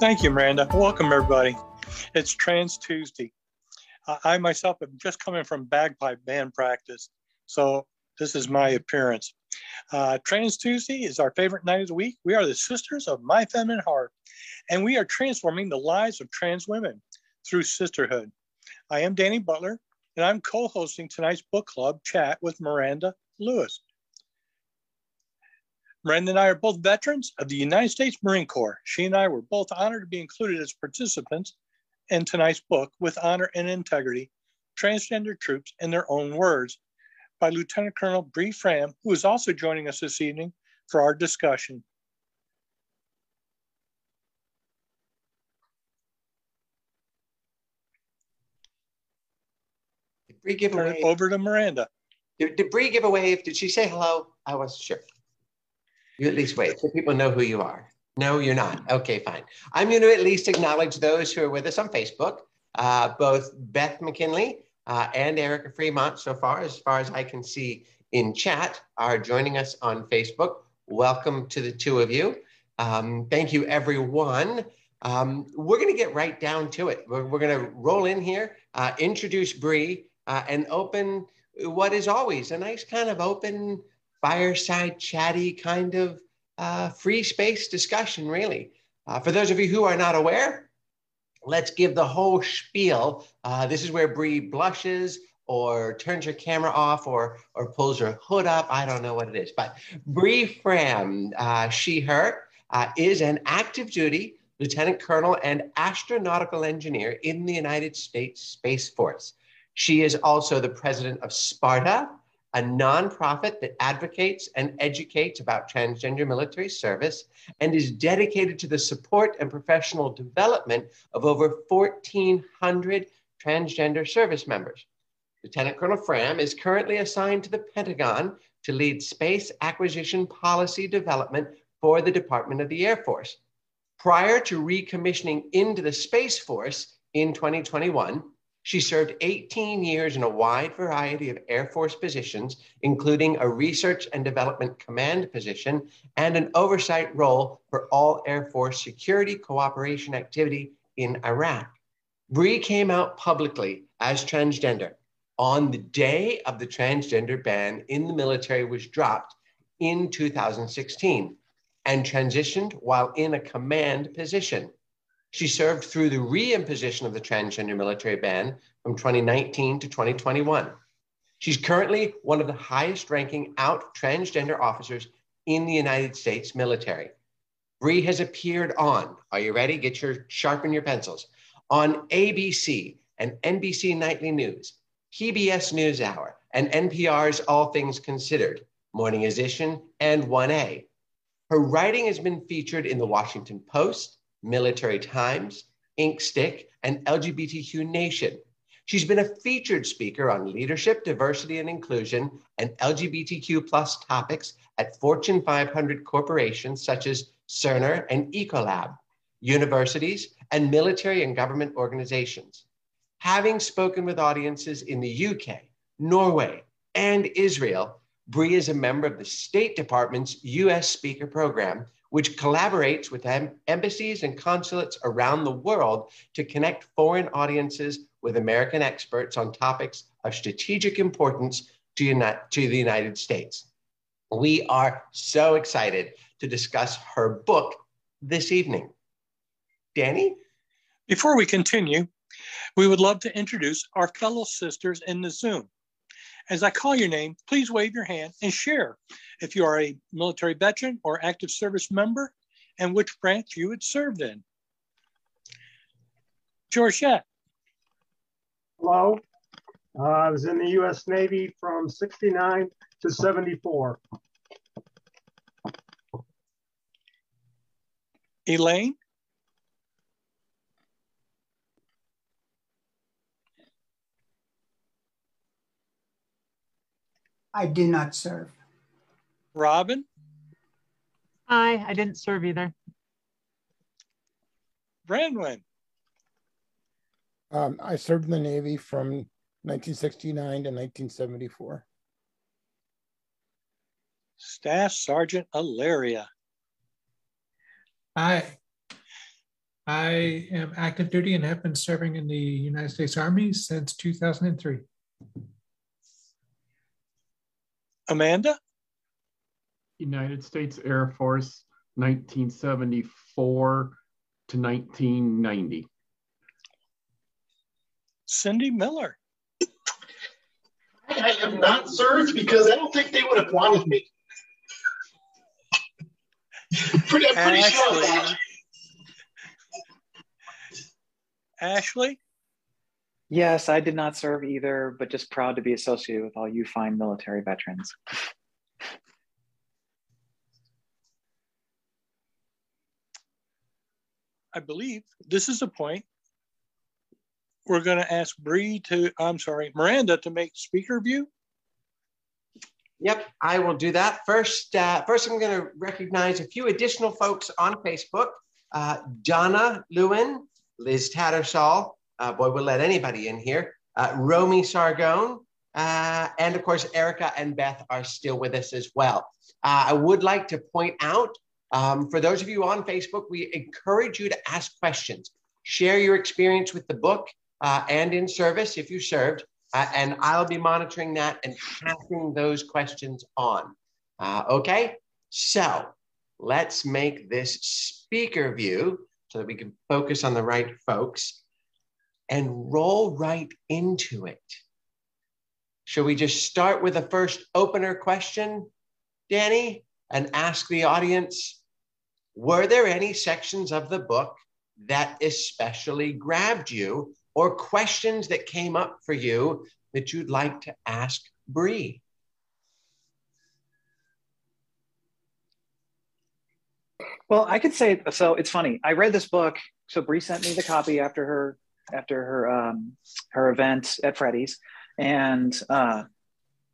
Thank you, Miranda. Welcome, everybody. It's Trans Tuesday. I myself am just coming from bagpipe band practice, so this is my appearance. Uh, Trans Tuesday is our favorite night of the week. We are the sisters of My Feminine Heart, and we are transforming the lives of trans women through sisterhood. I am Danny Butler, and I'm co hosting tonight's book club chat with Miranda Lewis. Miranda and I are both veterans of the United States Marine Corps. She and I were both honored to be included as participants in tonight's book, With Honor and Integrity Transgender Troops in Their Own Words, by Lieutenant Colonel Bree Fram, who is also joining us this evening for our discussion. Bree give Turn away? it over to Miranda. Did, did Bree give a wave? Did she say hello? I wasn't sure. You at least wait so people know who you are. No, you're not. Okay, fine. I'm going to at least acknowledge those who are with us on Facebook, uh, both Beth McKinley uh, and Erica Fremont, so far, as far as I can see in chat, are joining us on Facebook. Welcome to the two of you. Um, thank you, everyone. Um, we're going to get right down to it. We're, we're going to roll in here, uh, introduce Bree, uh, and open what is always a nice kind of open fireside chatty kind of uh, free space discussion, really. Uh, for those of you who are not aware, let's give the whole spiel. Uh, this is where Bree blushes or turns her camera off or, or pulls her hood up. I don't know what it is, but Bree Fram, uh, she, her, uh, is an active duty lieutenant colonel and astronautical engineer in the United States Space Force. She is also the president of Sparta, a nonprofit that advocates and educates about transgender military service and is dedicated to the support and professional development of over 1,400 transgender service members. Lieutenant Colonel Fram is currently assigned to the Pentagon to lead space acquisition policy development for the Department of the Air Force. Prior to recommissioning into the Space Force in 2021, she served 18 years in a wide variety of Air Force positions, including a research and development command position and an oversight role for all Air Force security cooperation activity in Iraq. Bree came out publicly as transgender on the day of the transgender ban in the military was dropped in 2016 and transitioned while in a command position. She served through the reimposition of the transgender military ban from 2019 to 2021. She's currently one of the highest ranking out transgender officers in the United States military. Bree has appeared on, are you ready? Get your, sharpen your pencils, on ABC and NBC Nightly News, PBS NewsHour, and NPR's All Things Considered, Morning Edition, and 1A. Her writing has been featured in the Washington Post, Military Times, Inkstick, and LGBTQ Nation. She's been a featured speaker on leadership, diversity, and inclusion and LGBTQ plus topics at Fortune 500 corporations such as Cerner and Ecolab, universities, and military and government organizations. Having spoken with audiences in the UK, Norway, and Israel, Bree is a member of the State Department's US Speaker Program, which collaborates with em- embassies and consulates around the world to connect foreign audiences with American experts on topics of strategic importance to, uni- to the United States. We are so excited to discuss her book this evening. Danny? Before we continue, we would love to introduce our fellow sisters in the Zoom. As I call your name, please wave your hand and share if you are a military veteran or active service member and which branch you had served in. Georgette. Hello. Uh, I was in the U.S. Navy from 69 to 74. Elaine. I did not serve. Robin. Hi, I didn't serve either. Brandwin. Um, I served in the Navy from 1969 to 1974. Staff Sergeant Alaria. Hi, I am active duty and have been serving in the United States Army since 2003. Amanda? United States Air Force, 1974 to 1990. Cindy Miller? I have not served because I don't think they would have wanted me. pretty, I'm pretty sure. Ashley? Yes, I did not serve either, but just proud to be associated with all you fine military veterans. I believe this is a point. We're going to ask Bree to, I'm sorry, Miranda to make speaker view. Yep, I will do that. First, uh, first I'm going to recognize a few additional folks on Facebook. Uh, Donna Lewin, Liz Tattersall, uh, boy, we'll let anybody in here. Uh, Romy Sargone, uh, and of course, Erica and Beth are still with us as well. Uh, I would like to point out um, for those of you on Facebook, we encourage you to ask questions. Share your experience with the book uh, and in service if you served, uh, and I'll be monitoring that and passing those questions on. Okay, so let's make this speaker view so that we can focus on the right folks and roll right into it. Should we just start with the first opener question, Danny, and ask the audience, were there any sections of the book that especially grabbed you or questions that came up for you that you'd like to ask Bree? Well, I could say so. It's funny. I read this book. So Bree sent me the copy after her after her um, her event at Freddy's, and uh,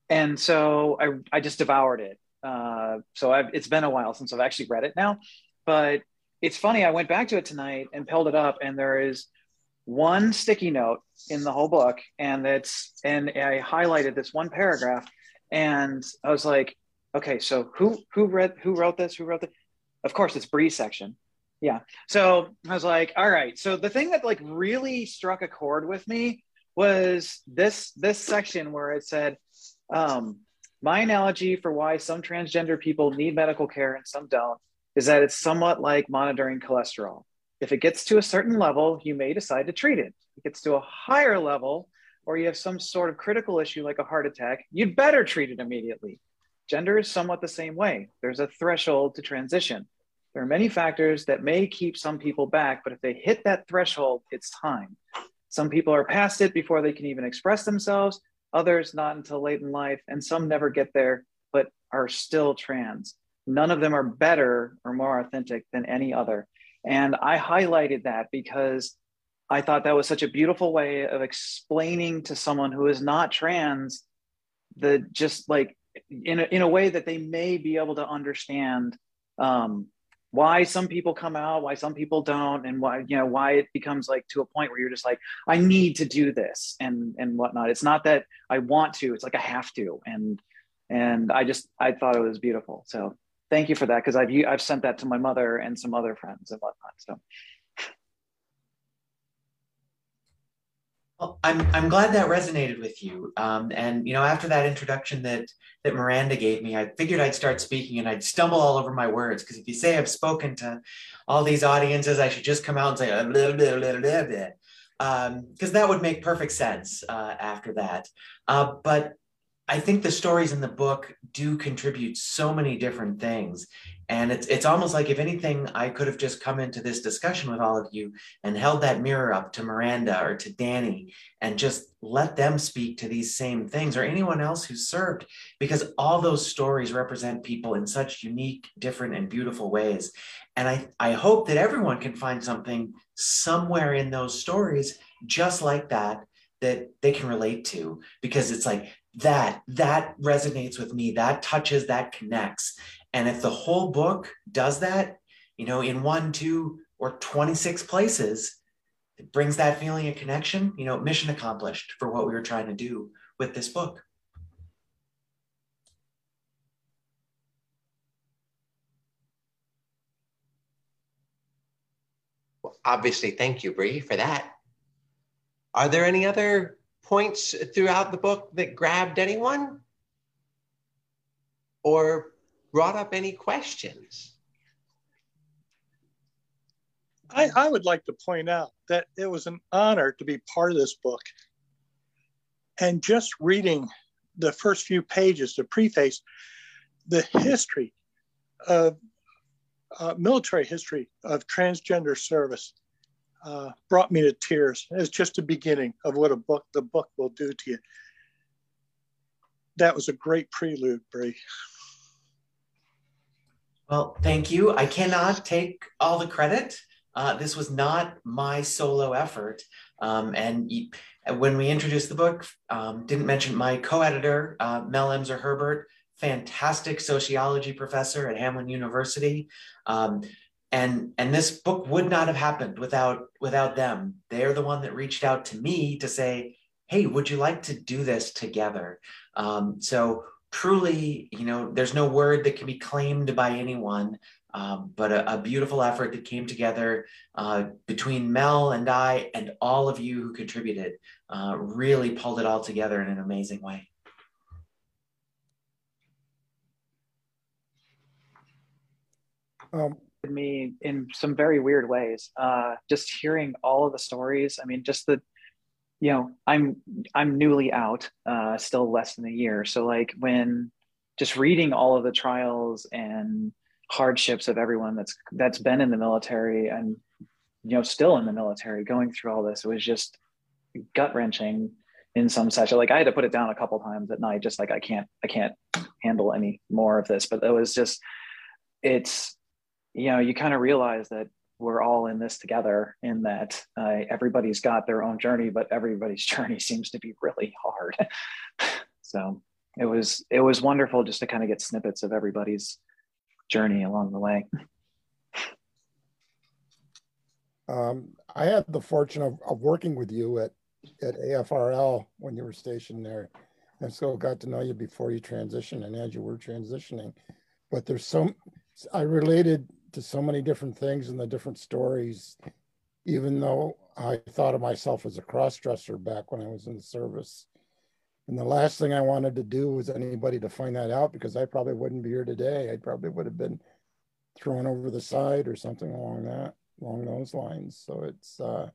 and so I I just devoured it. Uh, so I've, it's been a while since I've actually read it now, but it's funny. I went back to it tonight and pulled it up, and there is one sticky note in the whole book, and it's and I highlighted this one paragraph, and I was like, okay, so who who read who wrote this? Who wrote this? Of course, it's Bree's section yeah. So i was like all right. So the thing that like really struck a chord with me was this this section where it said um, my analogy for why some transgender people need medical care and some don't is that it's somewhat like monitoring cholesterol. If it gets to a certain level you may decide to treat it. If it gets to a higher level or you have some sort of critical issue like a heart attack you'd better treat it immediately. Gender is somewhat the same way. There's a threshold to transition there are many factors that may keep some people back, but if they hit that threshold, it's time. Some people are past it before they can even express themselves, others not until late in life, and some never get there but are still trans. None of them are better or more authentic than any other. And I highlighted that because I thought that was such a beautiful way of explaining to someone who is not trans the just like in a, in a way that they may be able to understand um, why some people come out why some people don't and why you know why it becomes like to a point where you're just like i need to do this and and whatnot. It's not that i want to it's like i have to and and i just i thought it was beautiful. So thank you for that because i've i've sent that to my mother and some other friends and whatnot so I'm I'm glad that resonated with you. Um, and you know, after that introduction that that Miranda gave me, I figured I'd start speaking and I'd stumble all over my words because if you say I've spoken to all these audiences, I should just come out and say a little bit, a little bit, because that would make perfect sense uh, after that. Uh, but I think the stories in the book do contribute so many different things. And it's it's almost like if anything, I could have just come into this discussion with all of you and held that mirror up to Miranda or to Danny and just let them speak to these same things or anyone else who served, because all those stories represent people in such unique, different, and beautiful ways. And I, I hope that everyone can find something somewhere in those stories just like that that they can relate to because it's like that that resonates with me that touches that connects and if the whole book does that you know in one two or 26 places it brings that feeling of connection you know mission accomplished for what we were trying to do with this book obviously, thank you, Bree, for that. Are there any other points throughout the book that grabbed anyone? Or brought up any questions? I, I would like to point out that it was an honor to be part of this book. And just reading the first few pages, the preface, the history of uh, military history of transgender service uh, brought me to tears. It's just the beginning of what a book the book will do to you. That was a great prelude, Bree. Well, thank you. I cannot take all the credit. Uh, this was not my solo effort. Um, and when we introduced the book, um, didn't mention my co-editor, uh, Mel Embser-Herbert, fantastic sociology professor at Hamline University. Um, and, and this book would not have happened without, without them. They're the one that reached out to me to say, hey, would you like to do this together? Um, so truly, you know, there's no word that can be claimed by anyone, um, but a, a, beautiful effort that came together uh, between Mel and I and all of you who contributed uh, really pulled it all together in an amazing way. Um, me in some very weird ways. Uh, just hearing all of the stories. I mean, just the, you know, I'm I'm newly out, uh, still less than a year. So like when just reading all of the trials and hardships of everyone that's that's been in the military and you know still in the military going through all this, it was just gut wrenching in some session. Like I had to put it down a couple times at night, just like I can't I can't handle any more of this. But it was just it's you know, you kind of realize that we're all in this together in that uh, everybody's got their own journey, but everybody's journey seems to be really hard. so it was it was wonderful just to kind of get snippets of everybody's journey along the way. Um, I had the fortune of, of working with you at, at AFRL when you were stationed there. And so got to know you before you transitioned and as you were transitioning. But there's some I related to so many different things and the different stories, even though I thought of myself as a cross dresser back when I was in the service. And the last thing I wanted to do was anybody to find that out because I probably wouldn't be here today. I probably would have been thrown over the side or something along that, along those lines. So it's, uh,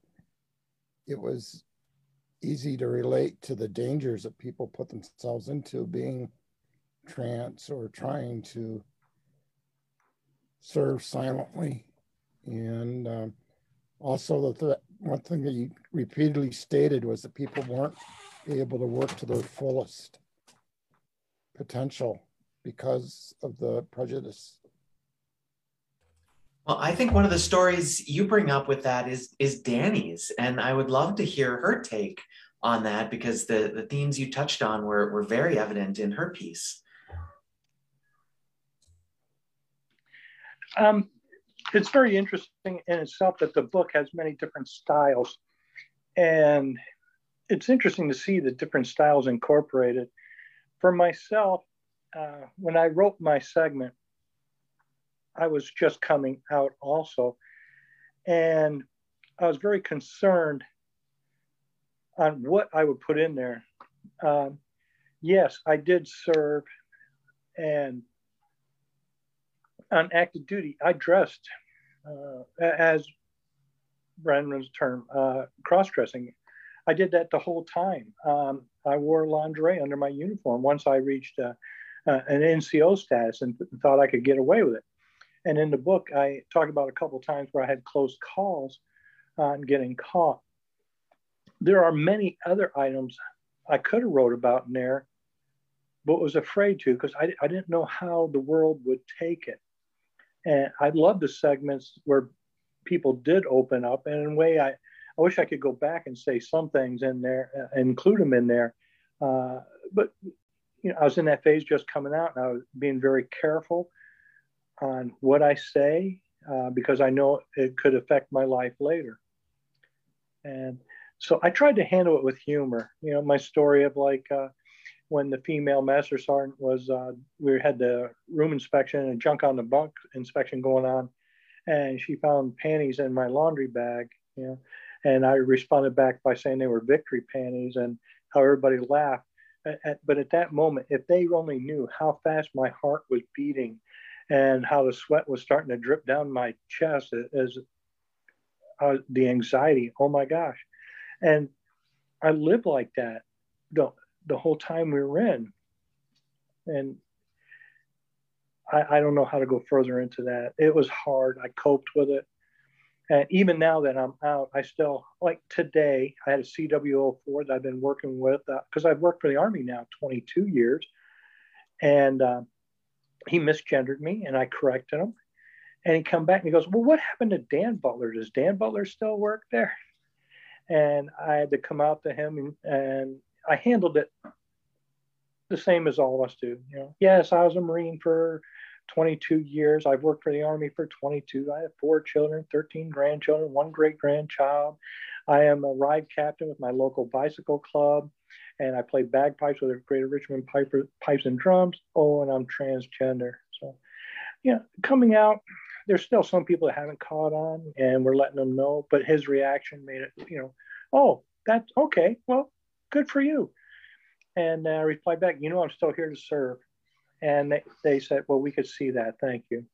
it was easy to relate to the dangers that people put themselves into being trans or trying to serve silently. And um, also, the th- one thing that you repeatedly stated was that people weren't able to work to their fullest potential because of the prejudice. Well, I think one of the stories you bring up with that is is Danny's, and I would love to hear her take on that because the the themes you touched on were were very evident in her piece. Um, it's very interesting in itself that the book has many different styles. And it's interesting to see the different styles incorporated. For myself, uh, when I wrote my segment, I was just coming out also. And I was very concerned on what I would put in there. Um, yes, I did serve and on active duty, I dressed uh, as Brandon's term, uh, cross dressing. I did that the whole time. Um, I wore lingerie under my uniform once I reached uh, uh an NCO status and th- thought I could get away with it. And in the book, I talk about a couple times where I had close calls on getting caught. There are many other items I could have wrote about in there, but was afraid to because I, I didn't know how the world would take it. And I love the segments where people did open up. And in a way, I, I wish I could go back and say some things in there, uh, include them in there. Uh, but you know, I was in that phase just coming out, and I was being very careful on what I say uh, because I know it could affect my life later. And so I tried to handle it with humor. You know, my story of like uh, when the female master sergeant was, uh, we had the room inspection and junk on the bunk inspection going on. and she found panties in my laundry bag, you know, and I responded back by saying they were victory panties and how everybody laughed. But at that moment, if they only knew how fast my heart was beating and how the sweat was starting to drip down my chest as uh, the anxiety, oh my gosh. And I lived like that the, the whole time we were in. And I, I don't know how to go further into that. It was hard. I coped with it. And even now that I'm out, I still like today. I had a CW04 that I've been working with because uh, I've worked for the Army now 22 years, and uh, he misgendered me, and I corrected him. And he come back and he goes, "Well, what happened to Dan Butler? Does Dan Butler still work there?" And I had to come out to him, and, and I handled it the same as all of us do. You know, yes, I was a Marine for 22 years. I've worked for the Army for 22. I have four children, 13 grandchildren, one great grandchild. I am a ride captain with my local bicycle club, and I play bagpipes with the Greater Richmond Pipes and Drums. Oh, and I'm transgender. So, yeah, coming out, there's still some people that haven't caught on, and we're letting them know. But his reaction made it, you know, oh, that's okay. Well, good for you. And I replied back, you know, I'm still here to serve. And they, they said, well, we could see that. Thank you.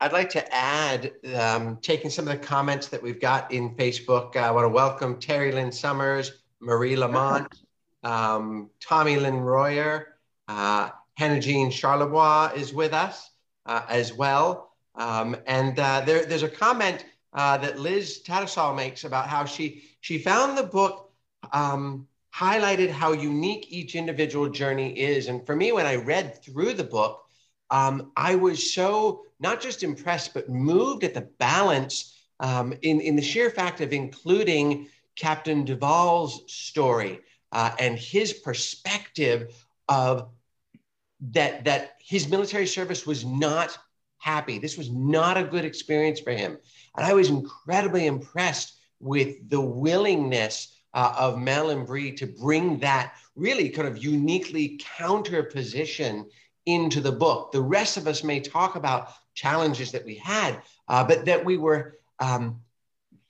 I'd like to add, um, taking some of the comments that we've got in Facebook, I want to welcome Terry Lynn Summers, Marie Lamont, um, Tommy Lynn Royer, uh, Hannah Jean Charlebois is with us uh, as well. Um, and uh, there, there's a comment uh, that Liz Tattersall makes about how she she found the book um, highlighted how unique each individual journey is. And for me, when I read through the book, um, I was so not just impressed but moved at the balance um, in in the sheer fact of including Captain Duvall's story uh, and his perspective of that that his military service was not happy. This was not a good experience for him. And I was incredibly impressed with the willingness uh, of Mel and Bree to bring that really kind of uniquely counter position into the book. The rest of us may talk about challenges that we had, uh, but that we were um,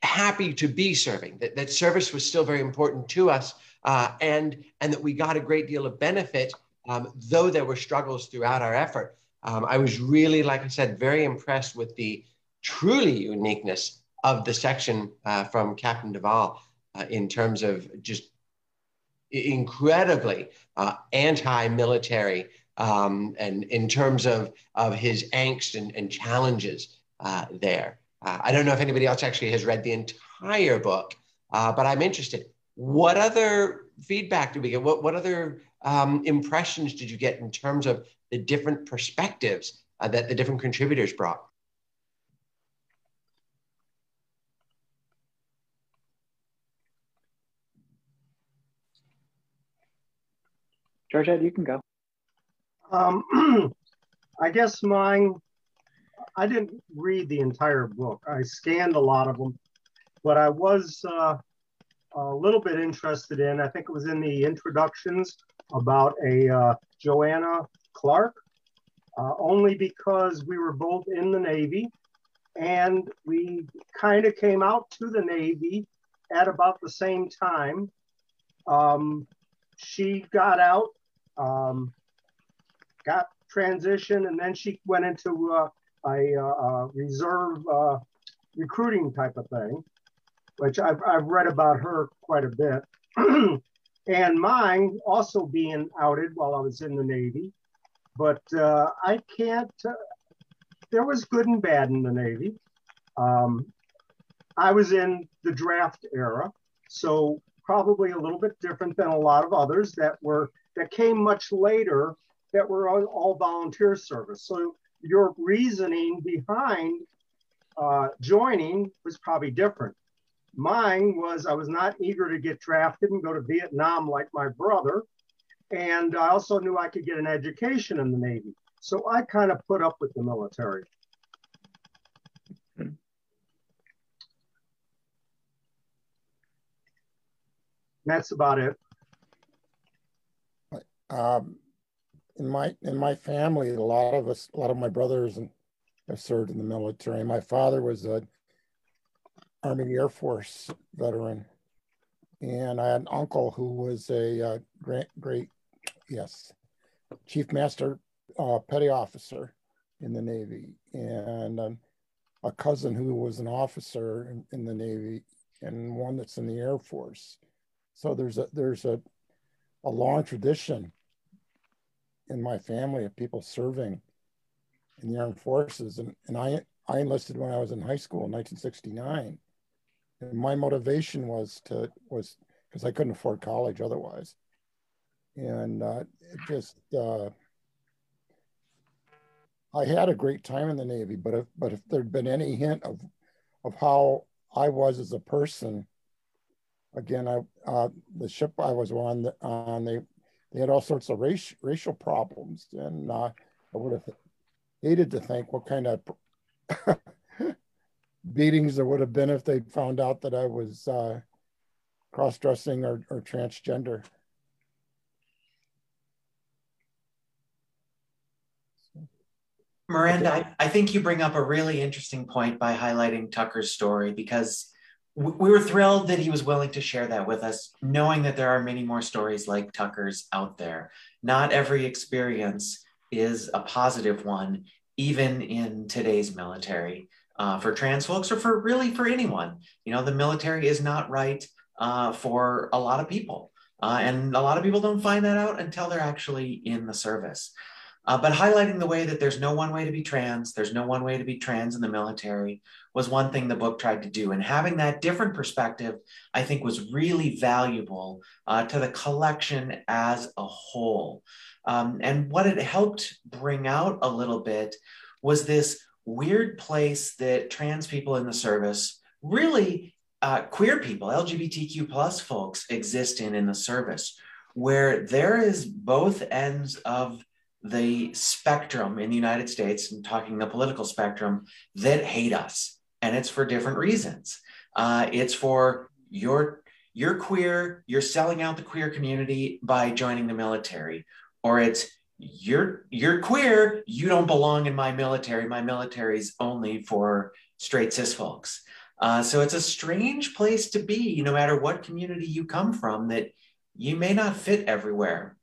happy to be serving, that, that service was still very important to us, uh, and, and that we got a great deal of benefit, um, though there were struggles throughout our effort. Um, I was really, like I said, very impressed with the truly uniqueness of the section uh, from Captain Duvall uh, in terms of just incredibly uh, anti-military um, and in terms of, of his angst and, and challenges uh, there. Uh, I don't know if anybody else actually has read the entire book, uh, but I'm interested. What other feedback did we get? What, what other um, impressions did you get in terms of the different perspectives that the different contributors brought? Georgette, you can go. Um, I guess mine, I didn't read the entire book. I scanned a lot of them, but I was uh, a little bit interested in, I think it was in the introductions about a uh, Joanna Clark, uh, only because we were both in the Navy and we kind of came out to the Navy at about the same time. Um, she got out um, got transition, and then she went into uh, a, a, reserve uh, recruiting type of thing, which I've, I've read about her quite a bit. and mine also being outed while I was in the Navy. But uh, I can't, uh, there was good and bad in the Navy. Um, I was in the draft era, so probably a little bit different than a lot of others that were that came much later that were all, all volunteer service. So your reasoning behind uh, joining was probably different. Mine was I was not eager to get drafted and go to Vietnam like my brother. And I also knew I could get an education in the Navy. So I kind of put up with the military. That's about it. um, in my in my family, a lot of us, a lot of my brothers have served in the military. My father was a Army Air Force veteran, and I had an uncle who was a uh, great, great, yes, Chief Master uh, Petty Officer in the Navy, and um, a cousin who was an officer in, in the Navy, and one that's in the Air Force. So there's a there's a a long tradition in my family of people serving in the armed forces. And, and I, I enlisted when I was in high school in 1969. And my motivation was to, was because I couldn't afford college otherwise. And uh, it just, uh, I had a great time in the Navy, but if, but if there'd been any hint of, of how I was as a person, again, I, uh, the ship I was on, on they they had all sorts of race, racial problems. And uh, I would have hated to think what kind of beatings there would have been if they found out that I was uh, cross dressing or, or transgender. Miranda, I, I think you bring up a really interesting point by highlighting Tucker's story because we were thrilled that he was willing to share that with us, knowing that there are many more stories like Tucker's out there. Not every experience is a positive one, even in today's military. Uh, for trans folks or for really for anyone, you know, the military is not right uh, for a lot of people. Uh, and a lot of people don't find that out until they're actually in the service. Uh, but highlighting the way that there's no one way to be trans, there's no one way to be trans in the military was one thing the book tried to do. And having that different perspective, I think, was really valuable uh, to the collection as a whole. Um, and what it helped bring out a little bit was this weird place that trans people in the service really uh, queer people lgbtq plus folks exist in in the service where there is both ends of the spectrum in the United States, and talking the political spectrum, that hate us. And it's for different reasons. Uh, it's for you're, you're queer, you're selling out the queer community by joining the military, or it's you're you're queer, you don't belong in my military. My military is only for straight cis folks. Uh, so it's a strange place to be, no matter what community you come from, that you may not fit everywhere.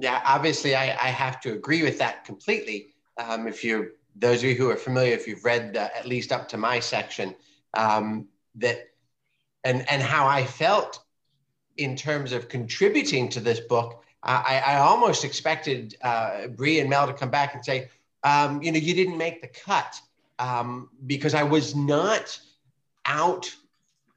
Yeah, obviously, I, I have to agree with that completely. Um, if you, those of you who are familiar, if you've read uh, at least up to my section, um, that, and and how I felt in terms of contributing to this book, I, I almost expected uh, Bree and Mel to come back and say, um, you know, you didn't make the cut um, because I was not out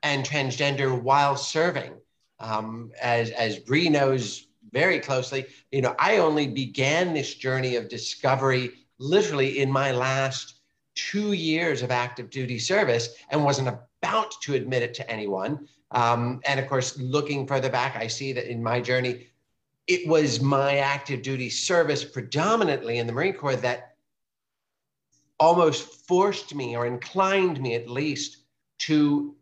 and transgender while serving. Um, as as Bree knows very closely. You know, I only began this journey of discovery literally in my last two years of active duty service and wasn't about to admit it to anyone. Um, and of course, looking further back, I see that in my journey, it was my active duty service predominantly in the Marine Corps that almost forced me or inclined me at least to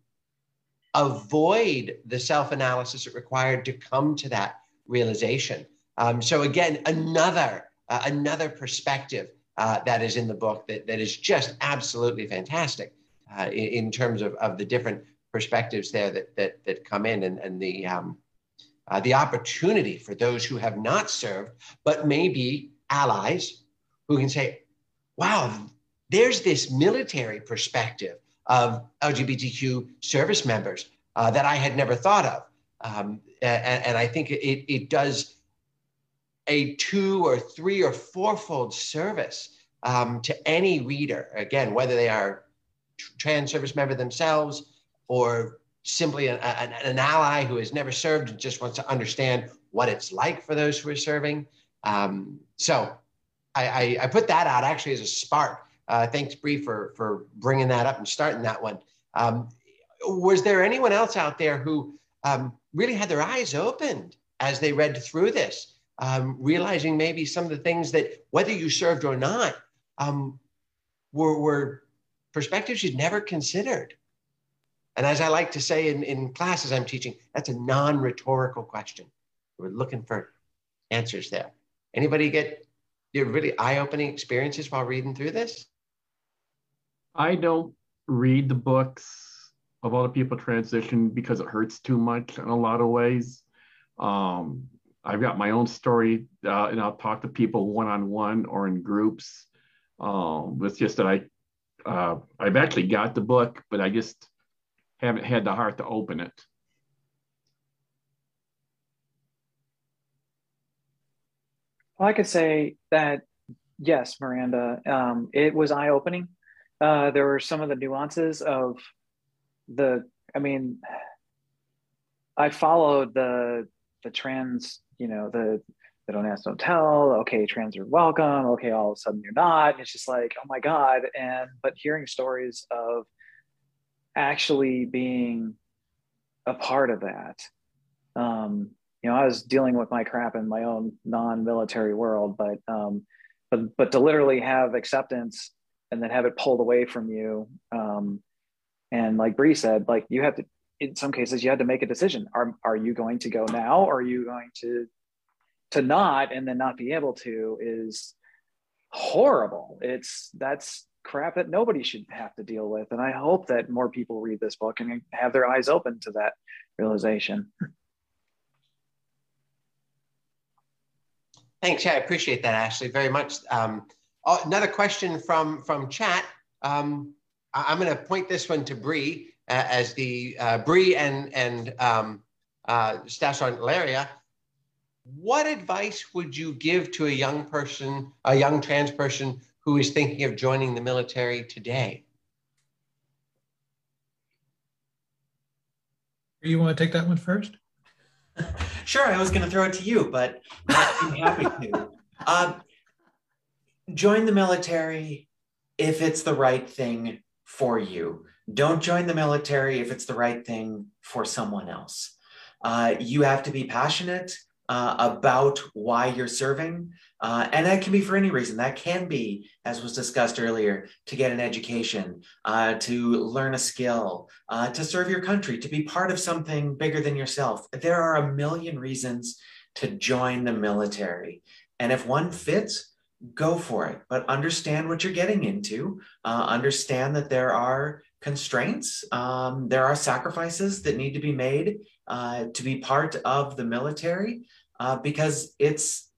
avoid the self analysis it required to come to that realization. Um, so again, another uh, another perspective uh, that is in the book that, that is just absolutely fantastic uh, in, in, terms of, of the different perspectives there that that, that come in and, and the um, uh, the opportunity for those who have not served but maybe allies who can say, "Wow, there's this military perspective of LGBTQ service members uh, that I had never thought of." Um, and, and, I think it, it does a two or three or fourfold service um, to any reader, again, whether they are trans service member themselves or simply an, an, an, ally who has never served and just wants to understand what it's like for those who are serving. Um, so I, I, I, put that out actually as a spark. Uh, thanks, Bree, for, for bringing that up and starting that one. Um, was there anyone else out there who um, really had their eyes opened as they read through this, um, realizing maybe some of the things that, whether you served or not, um, were, were perspectives you'd never considered. And as I like to say in, in classes I'm teaching, that's a non-rhetorical question. We're looking for answers there. Anybody get your really eye-opening experiences while reading through this? I don't read the books of other people transition because it hurts too much in a lot of ways. Um, I've got my own story, uh, and I'll talk to people one on one or in groups. Um, it's just that I, uh, I've actually got the book, but I just haven't had the heart to open it. Well, I could say that yes, Miranda, um, it was eye opening. Uh, there were some of the nuances of the, I mean, I followed the the trans, you know, the the don't ask, don't tell. Okay, trans are welcome. Okay, all of a sudden you're not. It's just like, oh my god. And but hearing stories of actually being a part of that. Um, you know, I was dealing with my crap in my own non-military world, but um, but but to literally have acceptance and then have it pulled away from you, um, and like Bree said, like you have to. In some cases, you had to make a decision. Are are you going to go now, or are you going to to not and then not be able to? Is horrible. It's that's crap that nobody should have to deal with. And I hope that more people read this book and have their eyes open to that realization. Thanks. Yeah, I appreciate that, Ashley, very much. Um, oh, another question from from chat. Um, I, am going to point this one to Bree as the uh, Bree and and um, uh, Staff Sergeant Laria. What advice would you give to a young person, a young trans person who is thinking of joining the military today? You want to take that one first? sure, I was going to throw it to you, but I'm happy to. Uh, join the military if it's the right thing for you. Don't join the military if it's the right thing for someone else. Uh, you have to be passionate uh, about why you're serving. Uh, and that can be for any reason. That can be, as was discussed earlier, to get an education, uh, to learn a skill, uh, to serve your country, to be part of something bigger than yourself. There are a million reasons to join the military. And if one fits, go for it. But understand what you're getting into. Uh, understand that there are constraints, um, there are sacrifices that need to be made uh, to be part of the military uh, because it's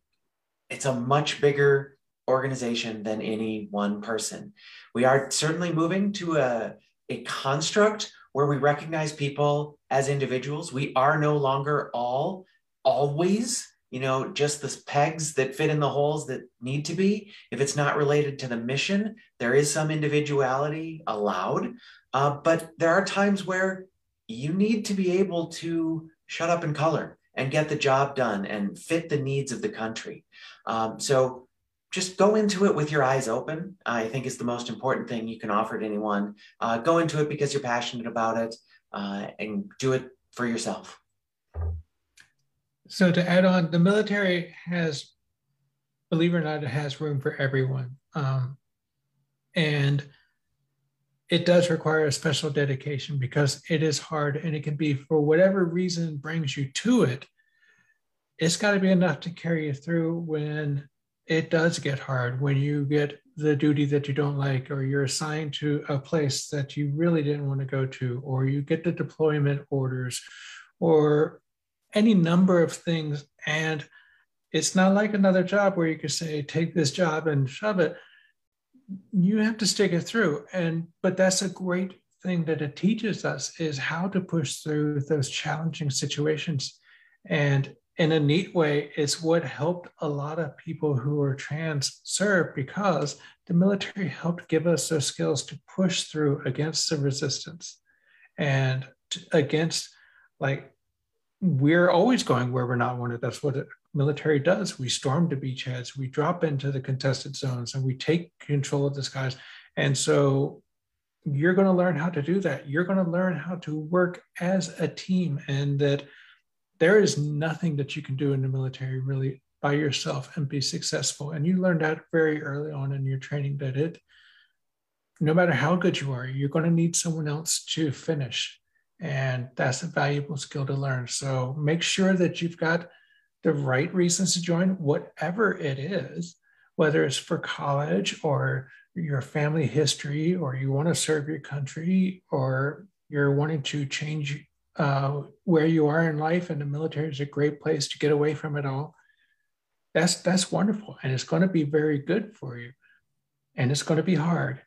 it's a much bigger organization than any one person. We are certainly moving to a, a construct where we recognize people as individuals. We are no longer all always, you know, just the pegs that fit in the holes that need to be. If it's not related to the mission, there is some individuality allowed. Uh, but there are times where you need to be able to shut up and color and get the job done and fit the needs of the country. Um, so just go into it with your eyes open. I think is the most important thing you can offer to anyone. Uh, go into it because you're passionate about it uh, and do it for yourself. So to add on, the military has, believe it or not, it has room for everyone. Um, and it does require a special dedication because it is hard and it can be for whatever reason brings you to it it's got to be enough to carry you through when it does get hard when you get the duty that you don't like or you're assigned to a place that you really didn't want to go to or you get the deployment orders or any number of things and it's not like another job where you could say take this job and shove it. You have to stick it through and but that's a great thing that it teaches us is how to push through those challenging situations. And in a neat way it's what helped a lot of people who are trans serve because the military helped give us those skills to push through against the resistance and against like we're always going where we're not wanted that's what military does. We storm the beachheads, we drop into the contested zones, and we take control of the skies. And so you're going to learn how to do that. You're going to learn how to work as a team, and that there is nothing that you can do in the military really by yourself and be successful. And you learned that very early on in your training that it no matter how good you are, you're going to need someone else to finish. And that's a valuable skill to learn. So make sure that you've got the right reasons to join, whatever it is, whether it's for college or your family history, or you want to serve your country, or you're wanting to change uh, where you are in life, and the military is a great place to get away from it all. That's that's wonderful, and it's going to be very good for you, and it's going to be hard,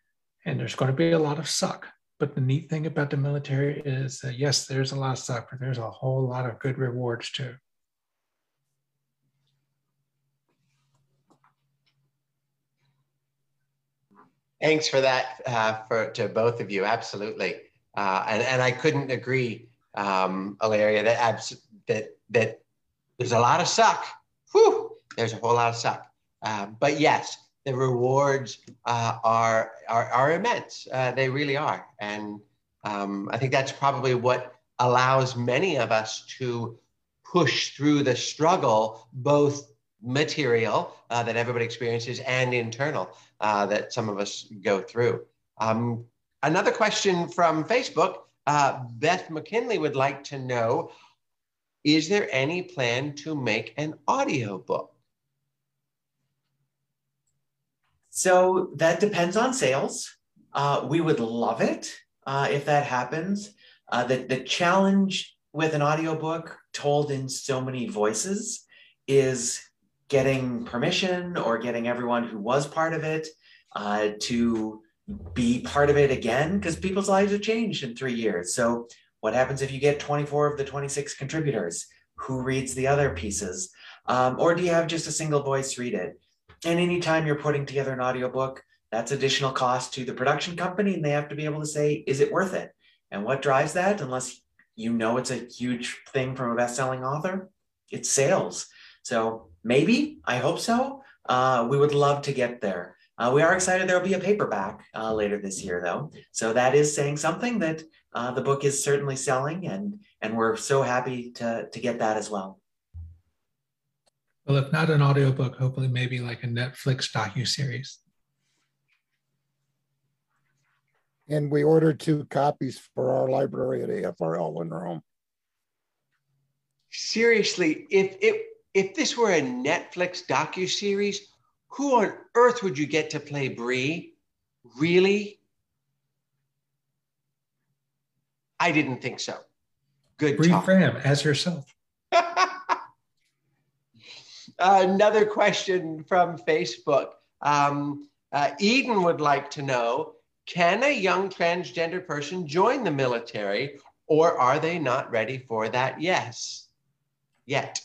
and there's going to be a lot of suck. But the neat thing about the military is that yes, there's a lot of suck, but there's a whole lot of good rewards too. Thanks for that, uh, for to both of you. Absolutely, uh, and and I couldn't agree, um, Illyria, that abs- that that there's a lot of suck. Whew, there's a whole lot of suck. Uh, but yes, the rewards uh, are, are are immense. Uh, they really are, and um, I think that's probably what allows many of us to push through the struggle, both material uh, that everybody experiences and internal uh, that some of us go through. Um, another question from Facebook uh, Beth McKinley would like to know Is there any plan to make an audio book? So that depends on sales. Uh, we would love it uh, if that happens. Uh, the, the challenge with an audiobook told in so many voices is getting permission or getting everyone who was part of it uh, to be part of it again because people's lives have changed in three years. So, what happens if you get 24 of the 26 contributors? Who reads the other pieces? Um, or do you have just a single voice read it? And anytime you're putting together an audiobook, that's additional cost to the production company, and they have to be able to say, is it worth it? And what drives that, unless you know it's a huge thing from a best-selling author? It's sales. So maybe, I hope so. Uh, we would love to get there. Uh, we are excited there will be a paperback uh, later this year, though. So that is saying something that uh, the book is certainly selling, and and we're so happy to to get that as well. Well, if not an audiobook, hopefully maybe like a Netflix docu series. And we ordered two copies for our library at AFRL in Rome. Seriously, if it if this were a Netflix docu series, who on earth would you get to play Bree? Really? I didn't think so. Good Bree talk. Fram as herself. Another question from Facebook. Um, uh, Eden would like to know Can a young transgender person join the military, or are they not ready for that? Yes, yet.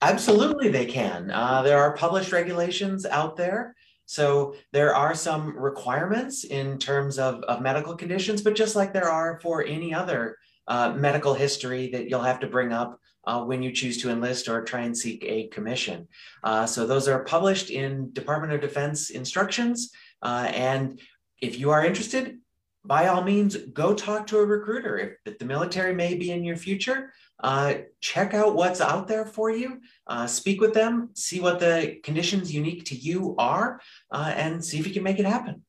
Absolutely, they can. Uh, there are published regulations out there. So there are some requirements in terms of, of medical conditions, but just like there are for any other uh, medical history that you'll have to bring up uh, when you choose to enlist or try and seek a commission. Uh, so those are published in Department of Defense instructions. Uh, and if you are interested, by all means, go talk to a recruiter. If, if the military may be in your future, uh, check out what's out there for you, uh, speak with them, see what the conditions unique to you are, uh, and see if you can make it happen.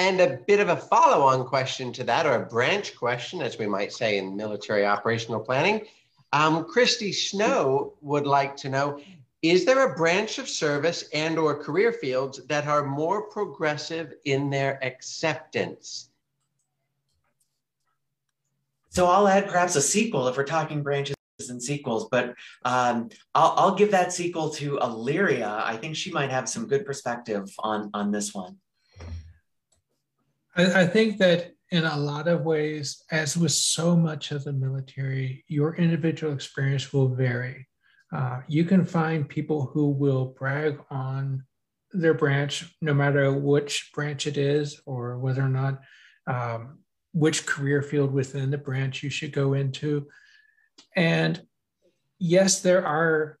And a bit of a follow on question to that, or a branch question, as we might say in military operational planning. Um, Christy Snow would like to know is there a branch of service and or career fields that are more progressive in their acceptance so I'll add perhaps a sequel if we're talking branches and sequels, but um, I'll, I'll, give that sequel to Illyria. I think she might have some good perspective on, on this one. I, I think that in a lot of ways, as with so much of the military, your individual experience will vary. Uh, you can find people who will brag on their branch, no matter which branch it is or whether or not um, which career field within the branch you should go into. And yes, there are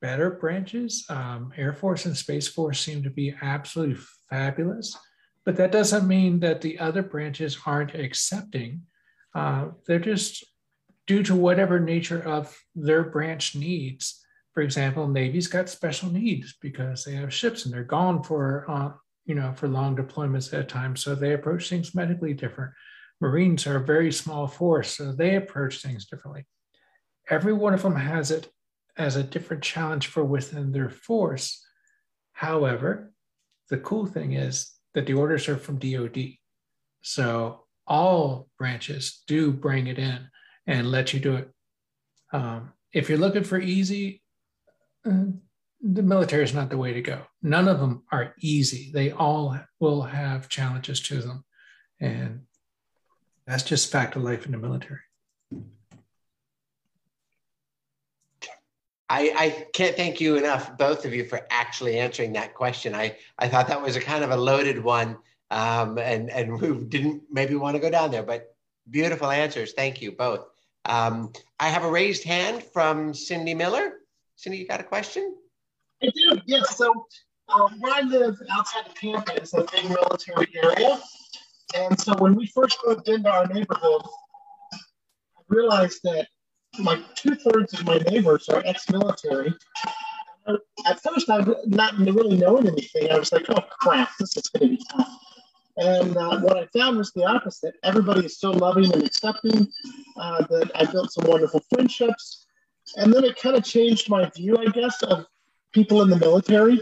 better branches. Um, Air Force and Space Force seem to be absolutely fabulous, but that doesn't mean that the other branches aren't accepting. Uh, they're just due to whatever nature of their branch needs. for example, Navy's got special needs because they have ships and they're gone for, uh, you know, for long deployments at a time. So they approach things medically different. Marines are a very small force, so they approach things differently. Every one of them has it as a different challenge for within their force. However, the cool thing is that the orders are from DoD. So all branches do bring it in and let you do it. Um, if you're looking for easy, uh, the military is not the way to go. None of them are easy. They all will have challenges to them. And that's just fact of life in the military. I, I can't thank you enough, both of you, for actually answering that question. I, I thought that was a kind of a loaded one, um, and and we didn't maybe want to go down there, but beautiful answers. Thank you both. Um, I have a raised hand from Cindy Miller. Cindy, you got a question? I do, yes. So um, where I live outside of Tampa is a big military area. And so when we first moved into our neighborhood, I realized that like two thirds of my neighbors are ex-military. At first, I not really knowing anything. I was like, "Oh crap, this is going to be tough." And uh, what I found was the opposite. Everybody is so loving and accepting uh, that I built some wonderful friendships. And then it kind of changed my view, I guess, of people in the military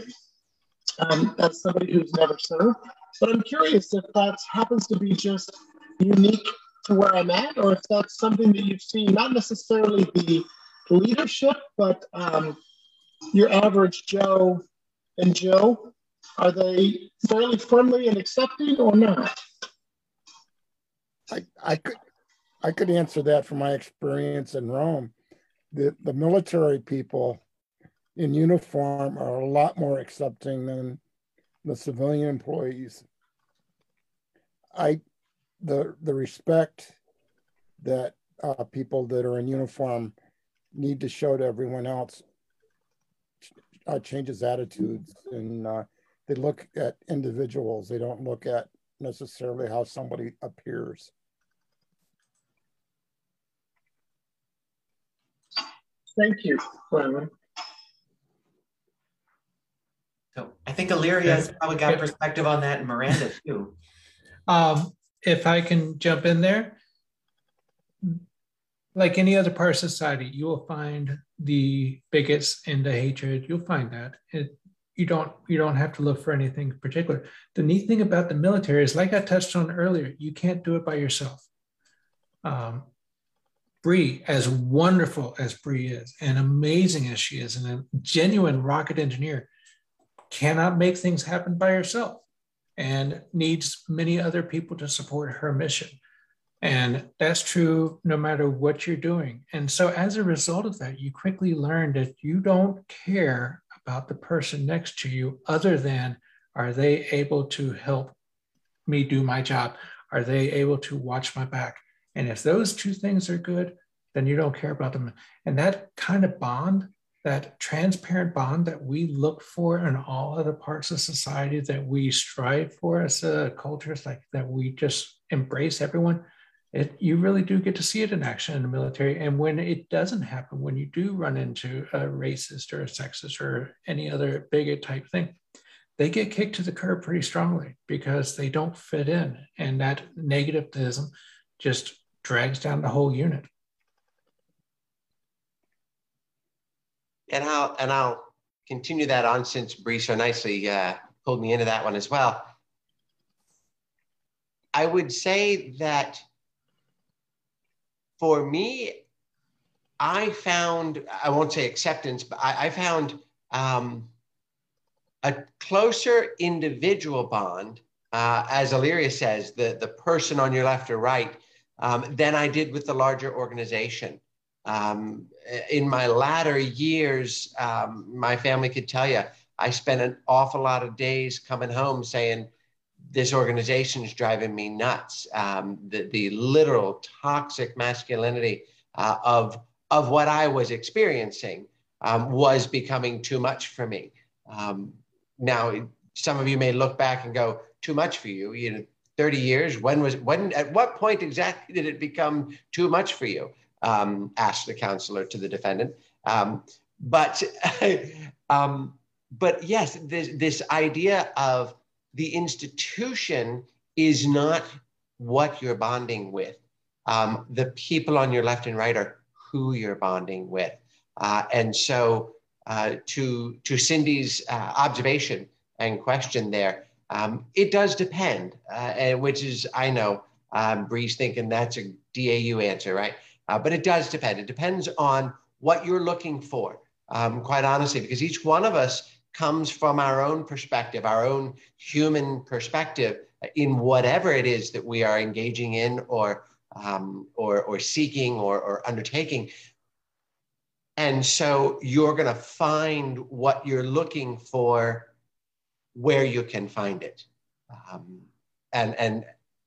um, as somebody who's never served. But I'm curious if that happens to be just unique to where I'm at, or if that's something that you've seen, not necessarily the leadership, but um, your average Joe and Joe are they fairly friendly and accepting or not? I, I could I could answer that from my experience in Rome. The the military people in uniform are a lot more accepting than the civilian employees. I the the respect that uh, people that are in uniform need to show to everyone else uh, changes attitudes and uh, they look at individuals. They don't look at necessarily how somebody appears. Thank you, Brandon. So I think Illyria has probably got perspective on that, and Miranda too. Um, if I can jump in there, like any other part of society, you will find the bigots and the hatred. You'll find that. It, you don't you don't have to look for anything particular. The neat thing about the military is, like I touched on earlier, you can't do it by yourself. Um, Bree, as wonderful as Bree is, and amazing as she is, and a genuine rocket engineer, cannot make things happen by herself, and needs many other people to support her mission. And that's true no matter what you're doing. And so, as a result of that, you quickly learn that you don't care about the person next to you other than are they able to help me do my job? Are they able to watch my back? And if those two things are good, then you don't care about them. And that kind of bond, that transparent bond that we look for in all other parts of society that we strive for as a culture, like that we just embrace everyone it, you really do get to see it in action in the military. And when it doesn't happen, when you do run into a racist or a sexist or any other bigot type thing, they get kicked to the curb pretty strongly because they don't fit in. And that negativism just drags down the whole unit. And I'll and I'll continue that on since Bree so nicely uh, pulled me into that one as well. I would say that for me, I found, I won't say acceptance, but I, I found um, a closer individual bond, uh, as Illyria says, the, the person on your left or right, um, than I did with the larger organization. Um, in my latter years, um, my family could tell you, I spent an awful lot of days coming home saying, this organization is driving me nuts. Um, the, the literal toxic masculinity uh, of, of what I was experiencing um, was becoming too much for me. Um, now, some of you may look back and go, too much for you. You know, 30 years, when was, when, at what point exactly did it become too much for you? Um, the counselor to the defendant. Um, but um, but yes, this, this idea of the institution is not what you're bonding with. Um, the people on your left and right are who you're bonding with. Uh, and so uh, to, to Cindy's uh, observation and question there, um, it does depend, uh, which is, I know, um, Bree's thinking that's a DAU answer, right? Uh, but it does depend. It depends on what you're looking for, um, quite honestly, because each one of us comes from our own perspective, our own human perspective in whatever it is that we are engaging in or um, or, or seeking or, or undertaking. And so you're going to find what you're looking for where you can find it. Um, and, and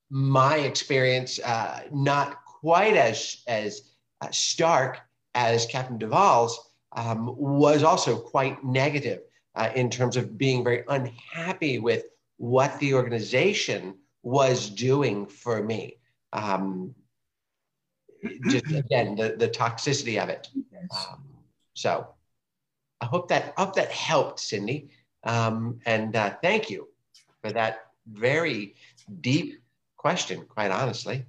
my experience, uh, not quite as, as uh, stark as Captain Duvall's, um, was also quite negative uh, in terms of being very unhappy with what the organization was doing for me. Um, just again, the, the toxicity of it. Um, so I hope that I hope that helped, Cindy. Um, and uh, thank you for that very deep question, quite honestly.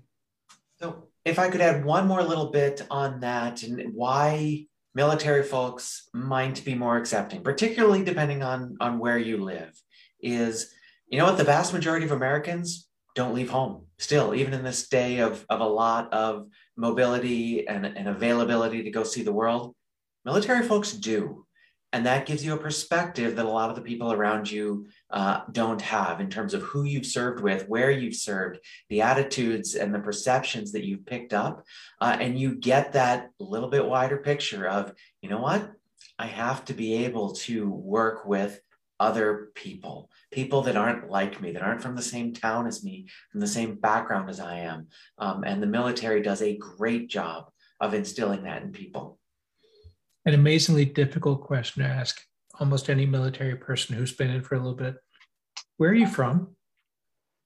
So if I could add one more little bit on that and why military folks might be more accepting, particularly depending on, on where you live, is you know what? The vast majority of Americans don't leave home still, even in this day of, of a lot of mobility and, and availability to go see the world. Military folks do. And that gives you a perspective that a lot of the people around you uh, don't have in terms of who you've served with, where you've served, the attitudes and the perceptions that you've picked up. Uh, and you get that little bit wider picture of, you know what? I have to be able to work with other people, people that aren't like me, that aren't from the same town as me, from the same background as I am. Um, and the military does a great job of instilling that in people. An amazingly difficult question to ask almost any military person who's been in for a little bit. Where are you from?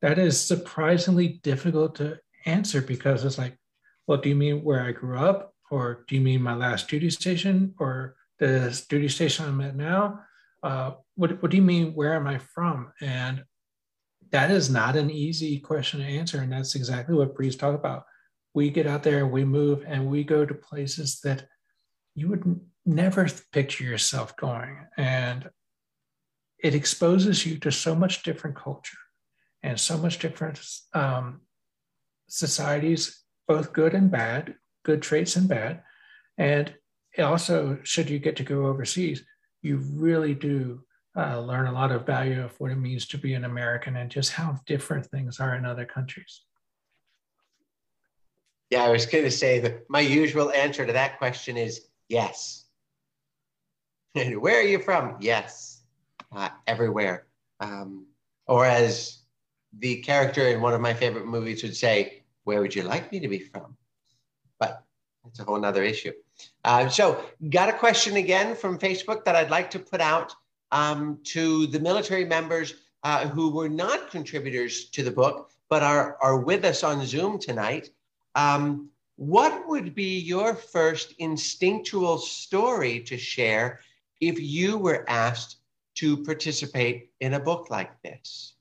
That is surprisingly difficult to answer because it's like, well, do you mean where I grew up? Or do you mean my last duty station or the duty station I'm at now? Uh, what, what do you mean, where am I from? And that is not an easy question to answer. And that's exactly what Bree's talk about. We get out there, we move, and we go to places that you would never picture yourself going. And it exposes you to so much different culture and so much different um, societies, both good and bad, good traits and bad. And also, should you get to go overseas, you really do uh, learn a lot of value of what it means to be an American and just how different things are in other countries. Yeah, I was going to say that my usual answer to that question is yes. Where are you from? Yes, uh, everywhere. Um, or as the character in one of my favorite movies would say, where would you like me to be from? But that's a whole nother issue. Uh, so, got a question again from Facebook that I'd like to put out um, to the military members uh, who were not contributors to the book, but are, are with us on Zoom tonight. Um, what would be your first instinctual story to share if you were asked to participate in a book like this?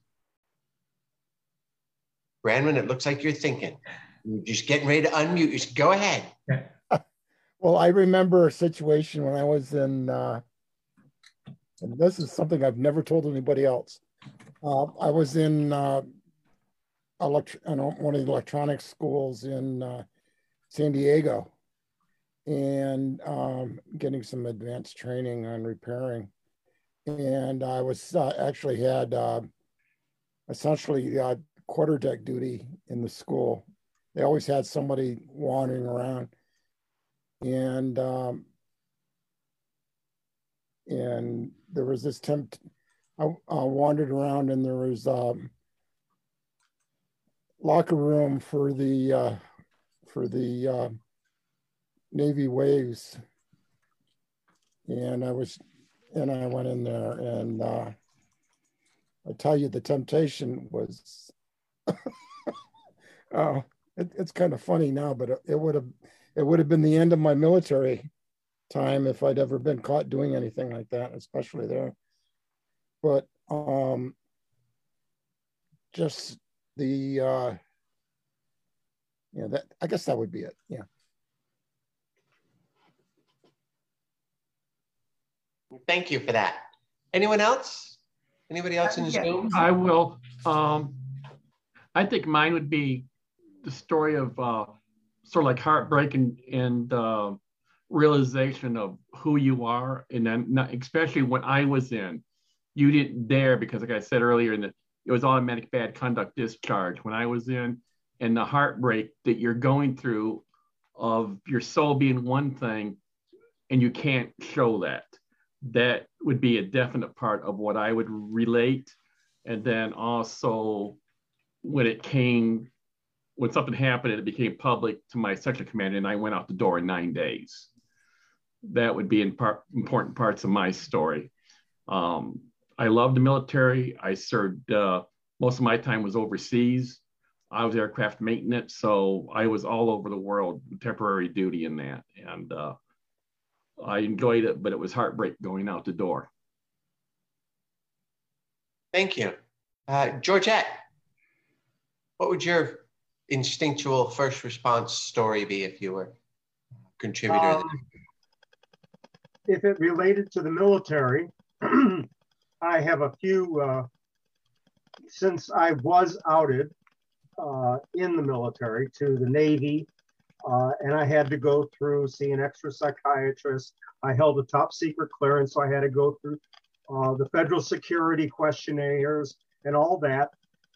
Brandon, it looks like you're thinking. You're just getting ready to unmute. Just go ahead. Well, I remember a situation when I was in, uh, and this is something I've never told anybody else. Uh, I was in uh, elect- one of the electronics schools in uh, San Diego and um, getting some advanced training on repairing. And I was uh, actually had uh, essentially uh, quarterdeck duty in the school. They always had somebody wandering around and um, and there was this tempt. I, I wandered around and there was um, locker room for the uh, for the uh, Navy waves, and I was and I went in there and uh, I tell you the temptation was. oh, it, it's kind of funny now, but it, it would have it would have been the end of my military time if I'd ever been caught doing anything like that, especially there. But um, just the, uh, yeah, that I guess that would be it. Yeah. Thank you for that. Anyone else? Anybody else in the Zoom? I will. Um, I think mine would be the story of uh, sort of like heartbreak and, and uh, realization of who you are. And then, not, especially when I was in, you didn't dare because, like I said earlier, in the, it was automatic bad conduct discharge. When I was in, and the heartbreak that you're going through of your soul being one thing and you can't show that that would be a definite part of what I would relate. And then also when it came, when something happened and it became public to my section commander and I went out the door in nine days. That would be in part, important parts of my story. Um, I love the military. I served, uh, most of my time was overseas. I was aircraft maintenance, so I was all over the world, temporary duty in that. And uh, I enjoyed it, but it was heartbreak going out the door. Thank you. Uh, Georgette, what would your instinctual first response story be if you were a contributor? Um, if it related to the military, I have a few, uh, since I was outed uh, in the military to the Navy uh, and I had to go through, see an extra psychiatrist. I held a top secret clearance, so I had to go through uh, the federal security questionnaires and all that.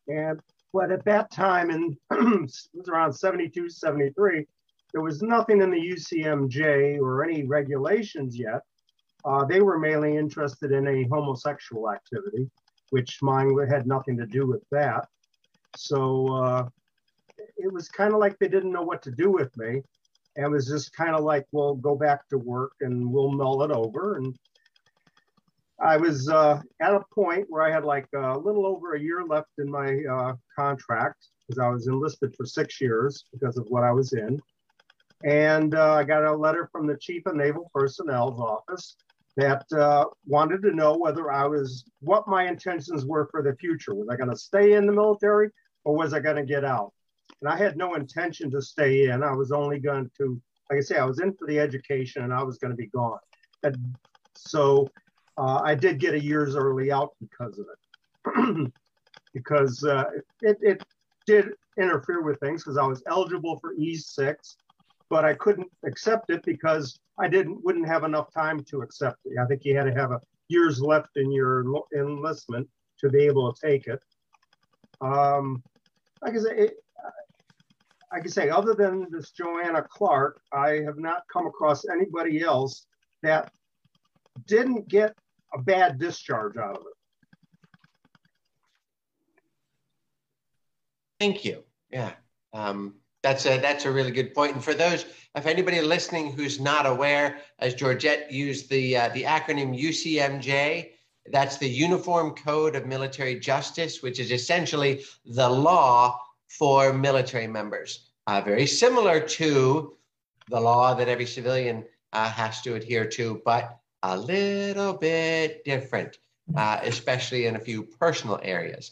And but at that time, in it was around 72, 73, there was nothing in the UCMJ or any regulations yet. Uh, they were mainly interested in a homosexual activity, which mine had nothing to do with that. So uh, it was kind of like they didn't know what to do with me. And was just kind of like, well, go back to work and we'll mull it over. And I was uh, at a point where I had like a little over a year left in my uh, contract because I was enlisted for six years because of what I was in. And uh, I got a letter from the Chief of Naval Personnel's office that uh, wanted to know whether I was, what my intentions were for the future. Was I going to stay in the military or was I going to get out? And I had no intention to stay in. I was only going to, like I say, I was in for the education and I was going to be gone. And so uh, I did get a year's early out because of it. because uh, it, it did interfere with things because I was eligible for E6, but I couldn't accept it because I didn't wouldn't have enough time to accept it. I think you had to have a years left in your enlistment to be able to take it. Um, like I say, it, I can say, other than this Joanna Clark, I have not come across anybody else that didn't get a bad discharge out of it. Thank you. Yeah, um, that's a that's a really good point. And for those, if anybody listening who's not aware, as Georgette used the uh, the acronym UCMJ, that's the Uniform Code of Military Justice, which is essentially the law for military members. Uh, very similar to the law that every civilian uh, has to adhere to, but a little bit different, uh, especially in a few personal areas.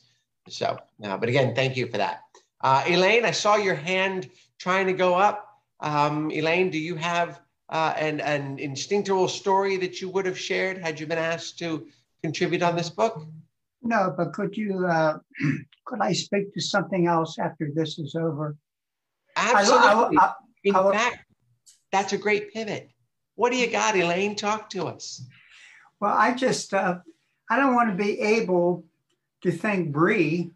So, uh, but again, thank you for that. Uh, Elaine, I saw your hand trying to go up. Um, Elaine, do you have uh, an, an instinctual story that you would have shared had you been asked to contribute on this book? No, but could you, uh, could I speak to something else after this is over? Absolutely. I, I, In fact, that's a great pivot. What do you got, Elaine? Talk to us. Well, I just, uh, I don't want to be able to thank Bree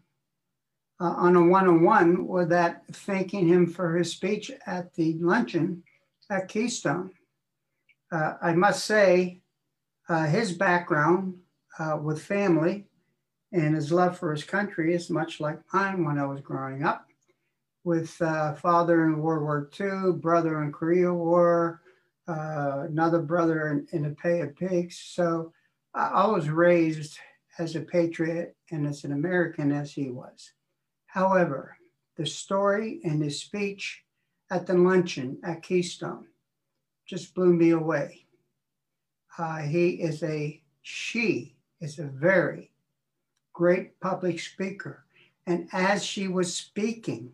uh, on a one-on-one without thanking him for his speech at the luncheon at Keystone. Uh, I must say, uh, his background uh, with family and his love for his country is much like mine when I was growing up, with uh, father in World War II, brother in Korea War, uh, another brother in, in the Bay of Pigs. So I was raised as a patriot and as an American as he was. However, the story and his speech at the luncheon at Keystone just blew me away. Uh, he is a, she is a very great public speaker. And as she was speaking,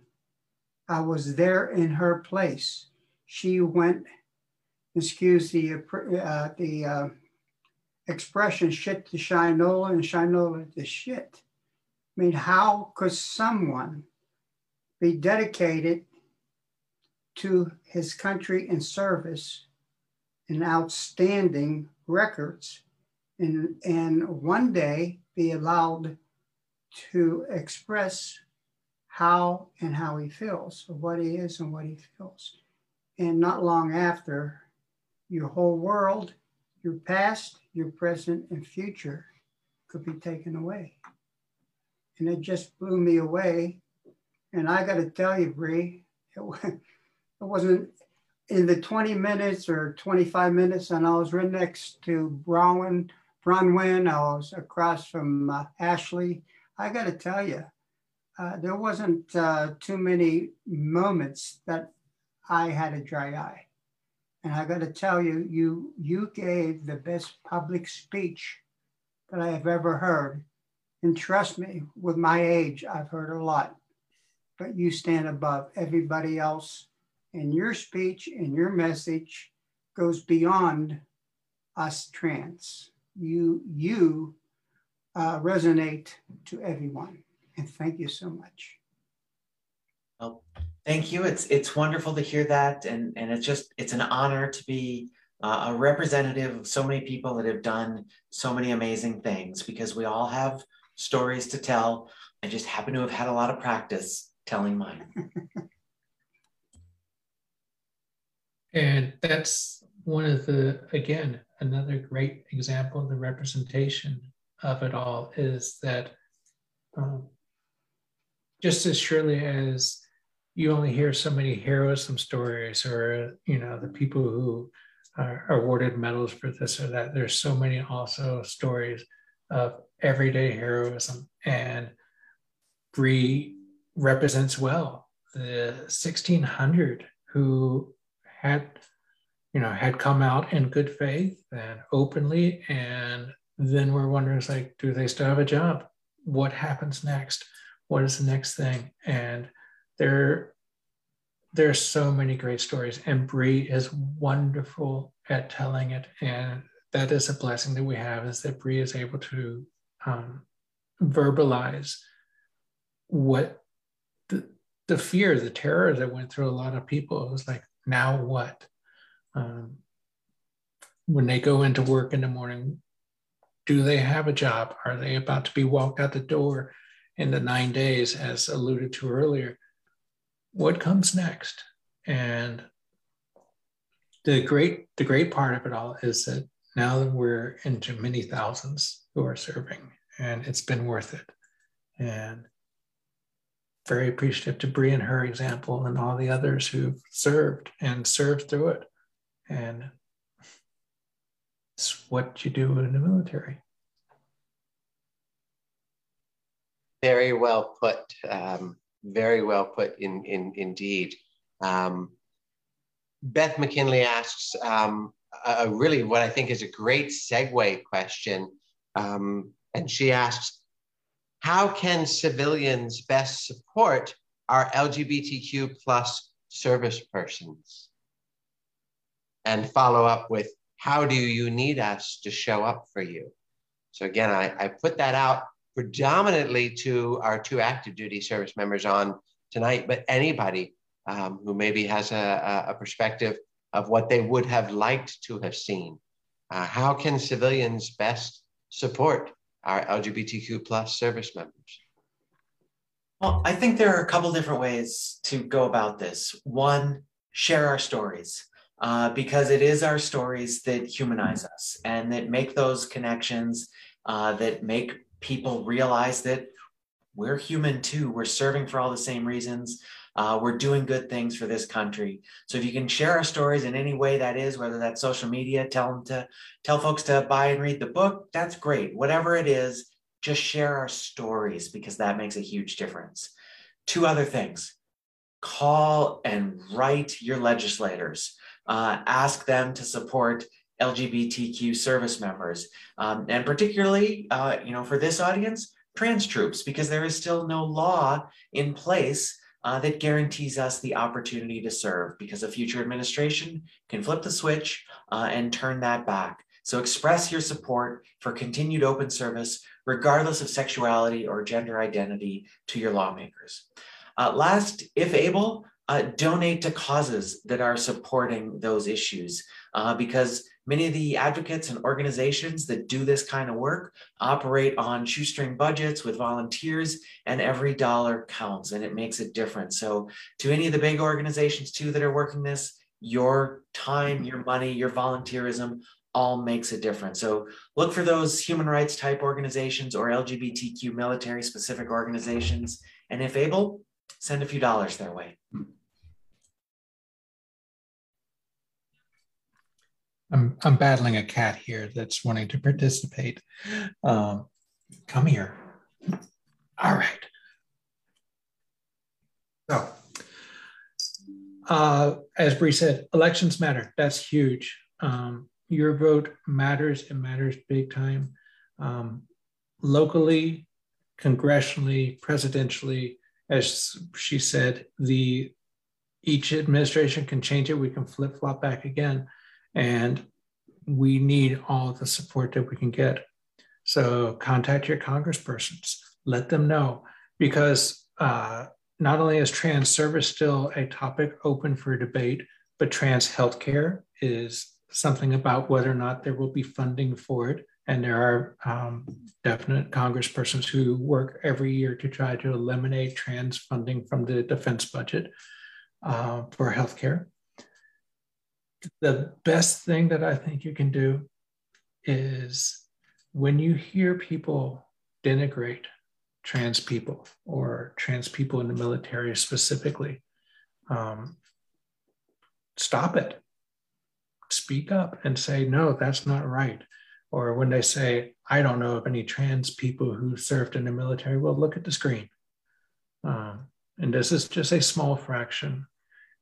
I was there in her place. She went, excuse the, uh, the uh, expression, shit to Shinola and Shinola to shit. I mean, how could someone be dedicated to his country and service and outstanding records and, and one day be allowed to express how and how he feels, what he is and what he feels. And not long after, your whole world, your past, your present, and future could be taken away. And it just blew me away. And I got to tell you, Bree, it, it wasn't in the 20 minutes or 25 minutes, and I was right next to Bronwyn, Bronwyn. I was across from uh, Ashley. I got to tell you, uh, there wasn't uh, too many moments that I had a dry eye. And I got to tell you, you you gave the best public speech that I have ever heard. And trust me, with my age, I've heard a lot. But you stand above everybody else, and your speech and your message goes beyond us trans. You you uh, resonate to everyone. And thank you so much. Well, thank you. It's it's wonderful to hear that, and and it's just it's an honor to be uh, a representative of so many people that have done so many amazing things. Because we all have stories to tell. I just happen to have had a lot of practice telling mine. and that's one of the again another great example of the representation of it all is that um, just as surely as you only hear so many heroism stories or you know the people who are awarded medals for this or that there's so many also stories of everyday heroism. And Bree represents well the 1600 who had you know had come out in good faith and openly and then we're wondering like do they still have a job what happens next what is the next thing? And there, there's so many great stories, and Bree is wonderful at telling it. And that is a blessing that we have is that Bree is able to um, verbalize what the, the fear, the terror that went through a lot of people. It was like, now what? Um, when they go into work in the morning, do they have a job? Are they about to be walked out the door? in the nine days, as alluded to earlier, what comes next? And the great the great part of it all is that now that we're into many thousands who are serving, and it's been worth it. And very appreciative to Bree and her example and all the others who've served and served through it. And it's what you do in the military. Very well put. Um, very well put in, in indeed. Um, Beth McKinley asks um, a, really what I think is a great segue question. Um, and she asks, how can civilians best support our LGBTQ plus service persons? And follow up with, how do you need us to show up for you? So again, I, I put that out predominantly to our two active duty service members on tonight, but anybody um, who maybe has a, a, perspective of what they would have liked to have seen. Uh, how can civilians best support our LGBTQ plus service members? Well, I think there are a couple different ways to go about this. One, share our stories. Uh, because it is our stories that humanize us and that make those connections, uh, that make people realize that we're human too. We're serving for all the same reasons. Uh, we're doing good things for this country. So if you can share our stories in any way that is, whether that's social media, tell them to tell folks to buy and read the book, that's great. Whatever it is, just share our stories because that makes a huge difference. Two other things call and write your legislators, uh, ask them to support LGBTQ service members, um, and particularly, uh, you know, for this audience, trans troops, because there is still no law in place uh, that guarantees us the opportunity to serve because a future administration can flip the switch uh, and turn that back. So express your support for continued open service, regardless of sexuality or gender identity, to your lawmakers. Uh, last, if able, uh, donate to causes that are supporting those issues uh, because many of the advocates and organizations that do this kind of work operate on shoestring budgets with volunteers and every dollar counts and it makes a difference. So to any of the big organizations too that are working this your time your money your volunteerism all makes a difference. So look for those human rights type organizations or lgbtq military specific organizations and if able send a few dollars their way I'm, I'm battling a cat here that's wanting to participate. Um, come here. All right. So, uh, as Bree said, elections matter. That's huge. Um, your vote matters. It matters big time. Um, locally, congressionally, presidentially, as she said, the each administration can change it. We can flip flop back again and we need all the support that we can get. So contact your congresspersons, let them know, because uh, not only is trans service still a topic open for debate, but trans healthcare is something about whether or not there will be funding for it. And there are um, definite congresspersons who work every year to try to eliminate trans funding from the defense budget uh, for healthcare the best thing that I think you can do is when you hear people denigrate trans people or trans people in the military specifically, um, stop it. Speak up and say, no, that's not right. Or when they say, I don't know of any trans people who served in the military, well, look at the screen. Um, and this is just a small fraction.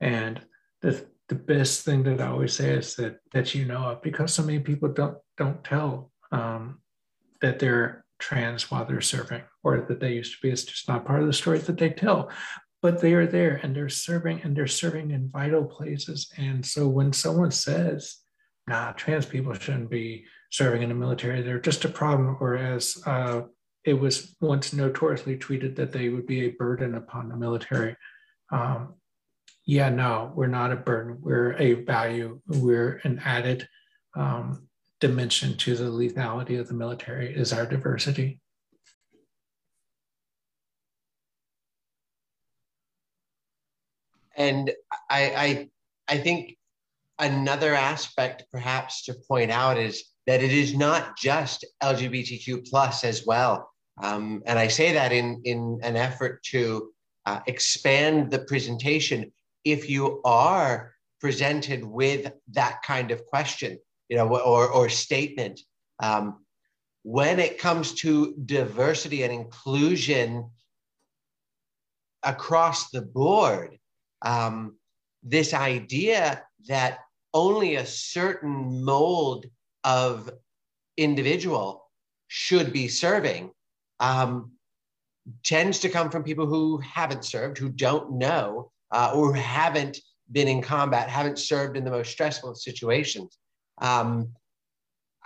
And the, the best thing that I always say is that that you know of because so many people don't don't tell um, that they're trans while they're serving or that they used to be. It's just not part of the story that they tell. But they are there and they're serving and they're serving in vital places. And so when someone says, nah, trans people shouldn't be serving in the military, they're just a problem, or as uh, it was once notoriously tweeted that they would be a burden upon the military. Um, yeah, no, we're not a burden. We're a value. We're an added um, dimension to the lethality of the military is our diversity. And I, I, I think another aspect perhaps to point out is that it is not just LGBTQ plus as well. Um, and I say that in, in an effort to uh, expand the presentation if you are presented with that kind of question, you know, or, or statement, um, when it comes to diversity and inclusion across the board, um, this idea that only a certain mold of individual should be serving um, tends to come from people who haven't served, who don't know, uh, or haven't been in combat, haven't served in the most stressful situations. Um,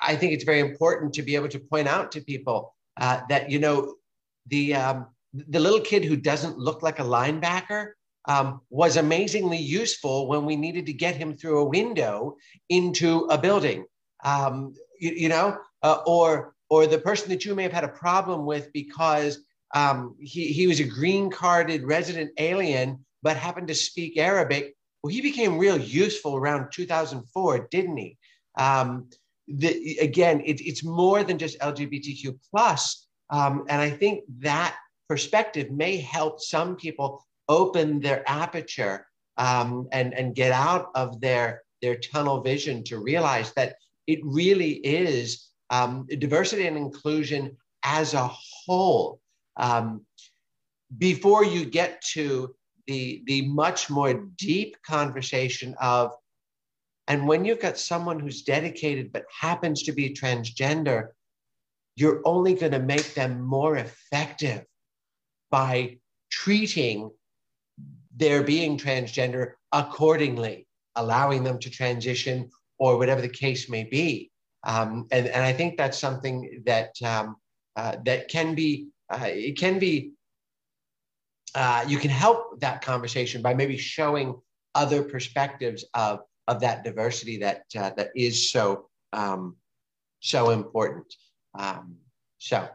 I think it's very important to be able to point out to people uh, that you know the um, the little kid who doesn't look like a linebacker um, was amazingly useful when we needed to get him through a window into a building. Um, you, you, know, uh, or or the person that you may have had a problem with because um, he, he was a green carded resident alien but happened to speak Arabic. Well, he became real useful around 2004, didn't he? Um, the, again, it, it's more than just LGBTQ plus, um, and I think that perspective may help some people open their aperture um, and and get out of their their tunnel vision to realize that it really is um, diversity and inclusion as a whole. Um, before you get to the, the much more deep conversation of And when you've got someone who's dedicated but happens to be transgender, you're only going to make them more effective by treating their being transgender accordingly, allowing them to transition or whatever the case may be. Um, and, and I think that's something that um, uh, that can be uh, it can be uh, you can help that conversation by maybe showing other perspectives of of that diversity that uh, that is so um, so important. Um, so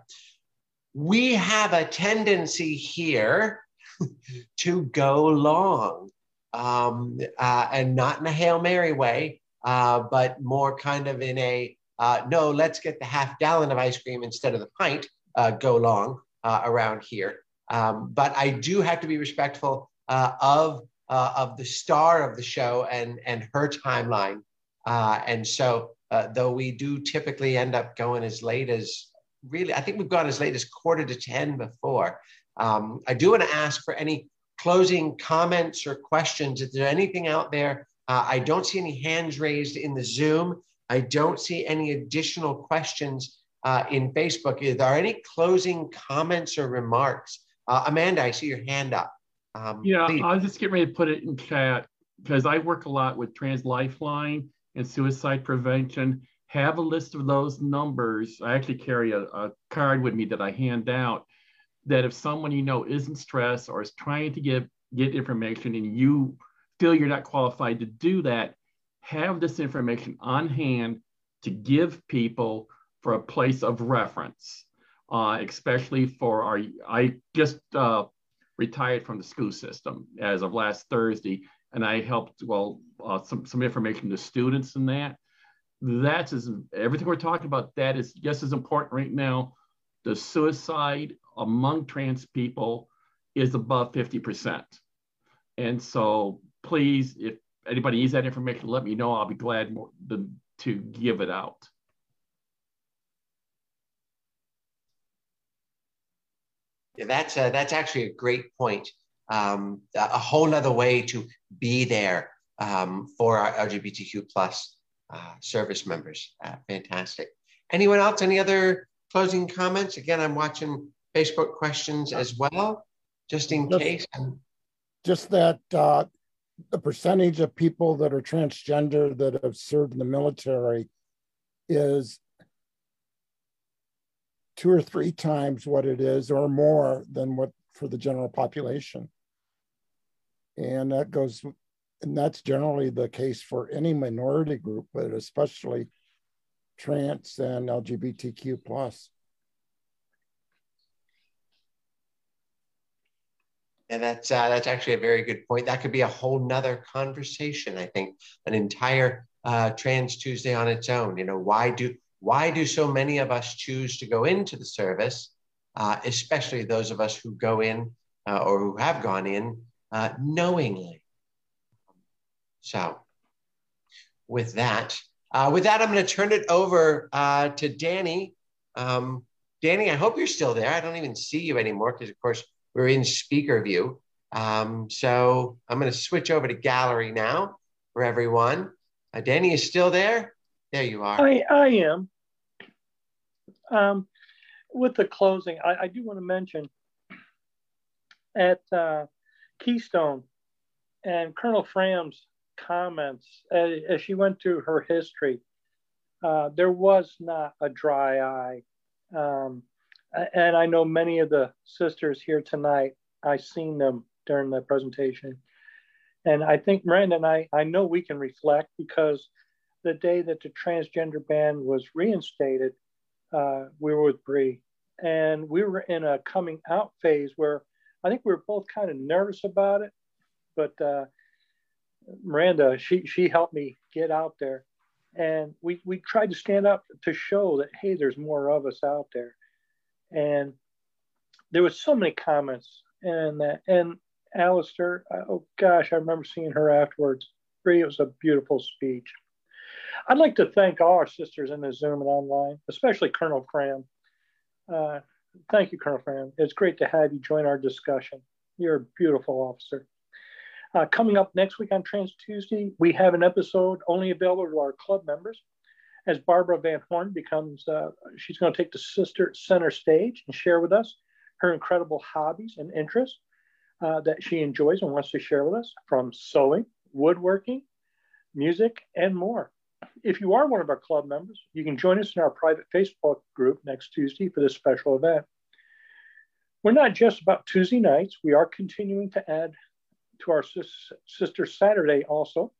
we have a tendency here to go long um, uh, and not in a hail mary way, uh, but more kind of in a uh, no, let's get the half gallon of ice cream instead of the pint. Uh, go long uh, around here. Um, but I do have to be respectful of uh, of the star of the show and and her timeline. And so, though we do typically end up going as late as really, I think we've gone as late as quarter to ten before. Um, I do want to ask for any closing comments or questions. Is there anything out there? Uh, I don't see any hands raised in the Zoom. I don't see any additional questions uh, in Facebook. Are there any closing comments or remarks? Uh, Amanda, I see your hand up. Um, yeah, please. I'll just get ready to put it in chat because I work a lot with Trans Lifeline and suicide prevention. Have a list of those numbers. I actually carry a, a card with me that I hand out that if someone you know isn't stressed or is trying to get get information and you feel you're not qualified to do that, have this information on hand to give people for a place of reference, uh, especially for our. I just uh, retired from the school system as of last Thursday, and I helped well uh, some some information to students in that. That's as everything we're talking about. That is just as important right now. The suicide among trans people is above fifty percent, and so please, if anybody needs that information, let me know. I'll be glad more, to, give it out. Yeah, that's a, that's actually a great point. Um, a whole other way to be there um, for our LGBTQ plus uh, service members. Uh, fantastic. Anyone else? Any other closing comments? Again, I'm watching Facebook questions as well, just in just, case. Just that uh, the percentage of people that are transgender that have served in the military is two or three times what it is or more than what for the general population. And that goes, and that's generally the case for any minority group, but especially trans and LGBTQ plus. And that's uh, that's actually a very good point. That could be a whole nother conversation. I think an entire uh, Trans Tuesday on its own. You know, why do why do so many of us choose to go into the service, uh, especially those of us who go in uh, or who have gone in uh, knowingly? So, with that, uh, with that, I'm going to turn it over to Danny. Um, Danny, I hope you're still there. I don't even see you anymore because, of course, we're in speaker view. Um, so I'm going to switch over to gallery now for everyone. Uh, Danny is still there. There you are. I, I am. Um, with the closing, I, I do want to mention at uh, Keystone and Colonel Fram's comments as, as, she went through her history, uh, there was not a dry eye. Um, and I know many of the sisters here tonight, I've seen them during the presentation. And I think Miranda and I, I know we can reflect because the day that the transgender ban was reinstated, uh, we were with Bree, and we were in a coming out phase where I think we were both kind of nervous about it, but uh, Miranda, she she helped me get out there, and we we tried to stand up to show that hey, there's more of us out there, and there was so many comments and that and Alistair, oh gosh, I remember seeing her afterwards. It was a beautiful speech. I'd like to thank all our sisters in the Zoom and online, especially Colonel Fram. Uh, thank you, Colonel Fram. It's great to have you join our discussion. You're a beautiful officer. Uh, coming up next week on Trans Tuesday, we have an episode only available to our club members. As Barbara Van Horn becomes, uh, she's going to take the sister center stage and share with us her incredible hobbies and interests uh, that she enjoys and wants to share with us from sewing, woodworking, music, and more. If you are one of our club members, you can join us in our private Facebook group next Tuesday for this special event. We're not just about Tuesday nights, we are continuing to add to our Sister Saturday also.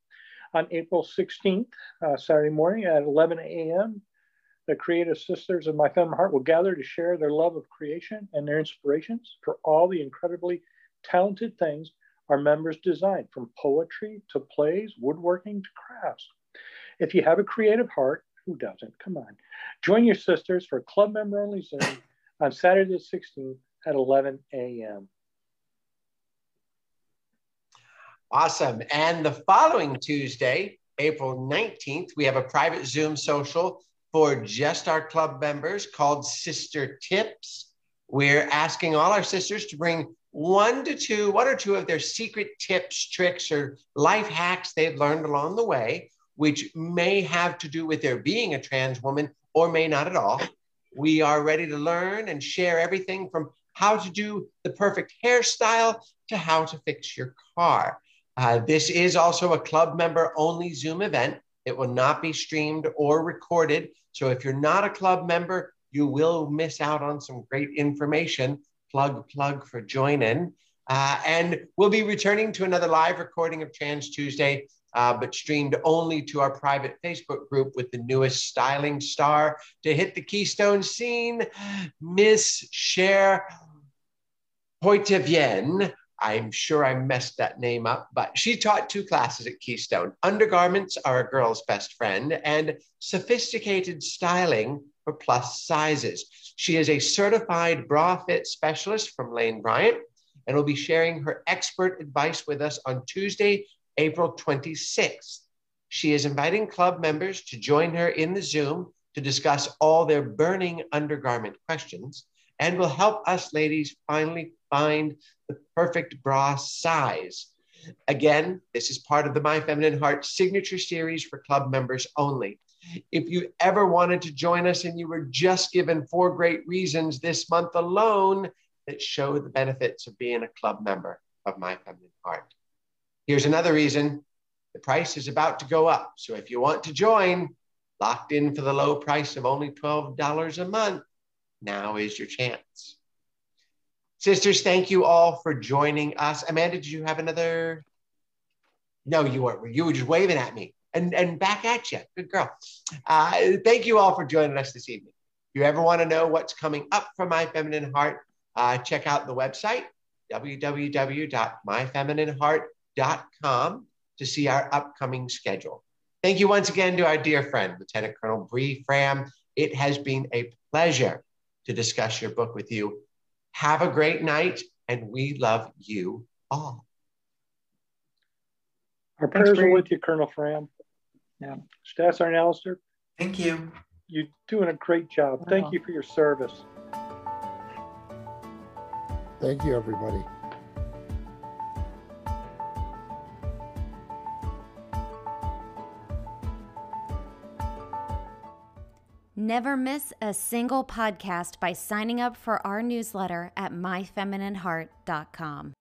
On April 16th, uh, Saturday morning at 11 a.m., the creative sisters of My Feminine Heart will gather to share their love of creation and their inspirations for all the incredibly talented things our members design, from poetry to plays, woodworking to crafts. If you have a creative heart, who doesn't? Come on. Join your sisters for a club member only Zoom on Saturday the 16th at 11 a.m. Awesome. And the following Tuesday, April 19th, we have a private Zoom social for just our club members called Sister Tips. We're asking all our sisters to bring one to two, one or two of their secret tips, tricks, or life hacks they've learned along the way, which may have to do with their being a trans woman or may not at all. We are ready to learn and share everything from how to do the perfect hairstyle to how to fix your car. Uh, this is also a club member only Zoom event. It will not be streamed or recorded. So if you're not a club member, you will miss out on some great information. Plug, plug for joining. Uh, and we'll be returning to another live recording of Trans Tuesday, uh, but streamed only to our private Facebook group with the newest styling star to hit the Keystone scene, Miss Cher Poitevien. I'm sure I messed that name up, but she taught two classes at Keystone. Undergarments are a girl's best friend, and sophisticated styling for plus sizes. She is a certified bra fit specialist from Lane Bryant and will be sharing her expert advice with us on Tuesday, April 26th. She is inviting club members to join her in the Zoom to discuss all their burning undergarment questions and will help us ladies finally find the perfect bra size. Again, this is part of the My Feminine Heart signature series for club members only. If you ever wanted to join us and you were just given four great reasons this month alone that show the benefits of being a club member of My Feminine Heart. Here's another reason the price is about to go up. So if you want to join, locked in for the low price of only $12 a month, now is your chance. Sisters, thank you all for joining us. Amanda, did you have another? No, you weren't. You were just waving at me and, and back at you. Good girl. Uh, thank you all for joining us this evening. If you ever want to know what's coming up for My Feminine Heart, uh, check out the website, www.myfeminineheart.com, to see our upcoming schedule. Thank you once again to our dear friend, Lieutenant Colonel Bree Fram. It has been a pleasure to discuss your book with you. Have a great night, and we love you all. Our prayers are with you, Colonel Fram. Yeah. Staff Sergeant Allister. Thank you. You're doing a great job. Thank you for your service. Thank you, everybody. Never miss a single podcast by signing up for our newsletter at myfeminineheart.com.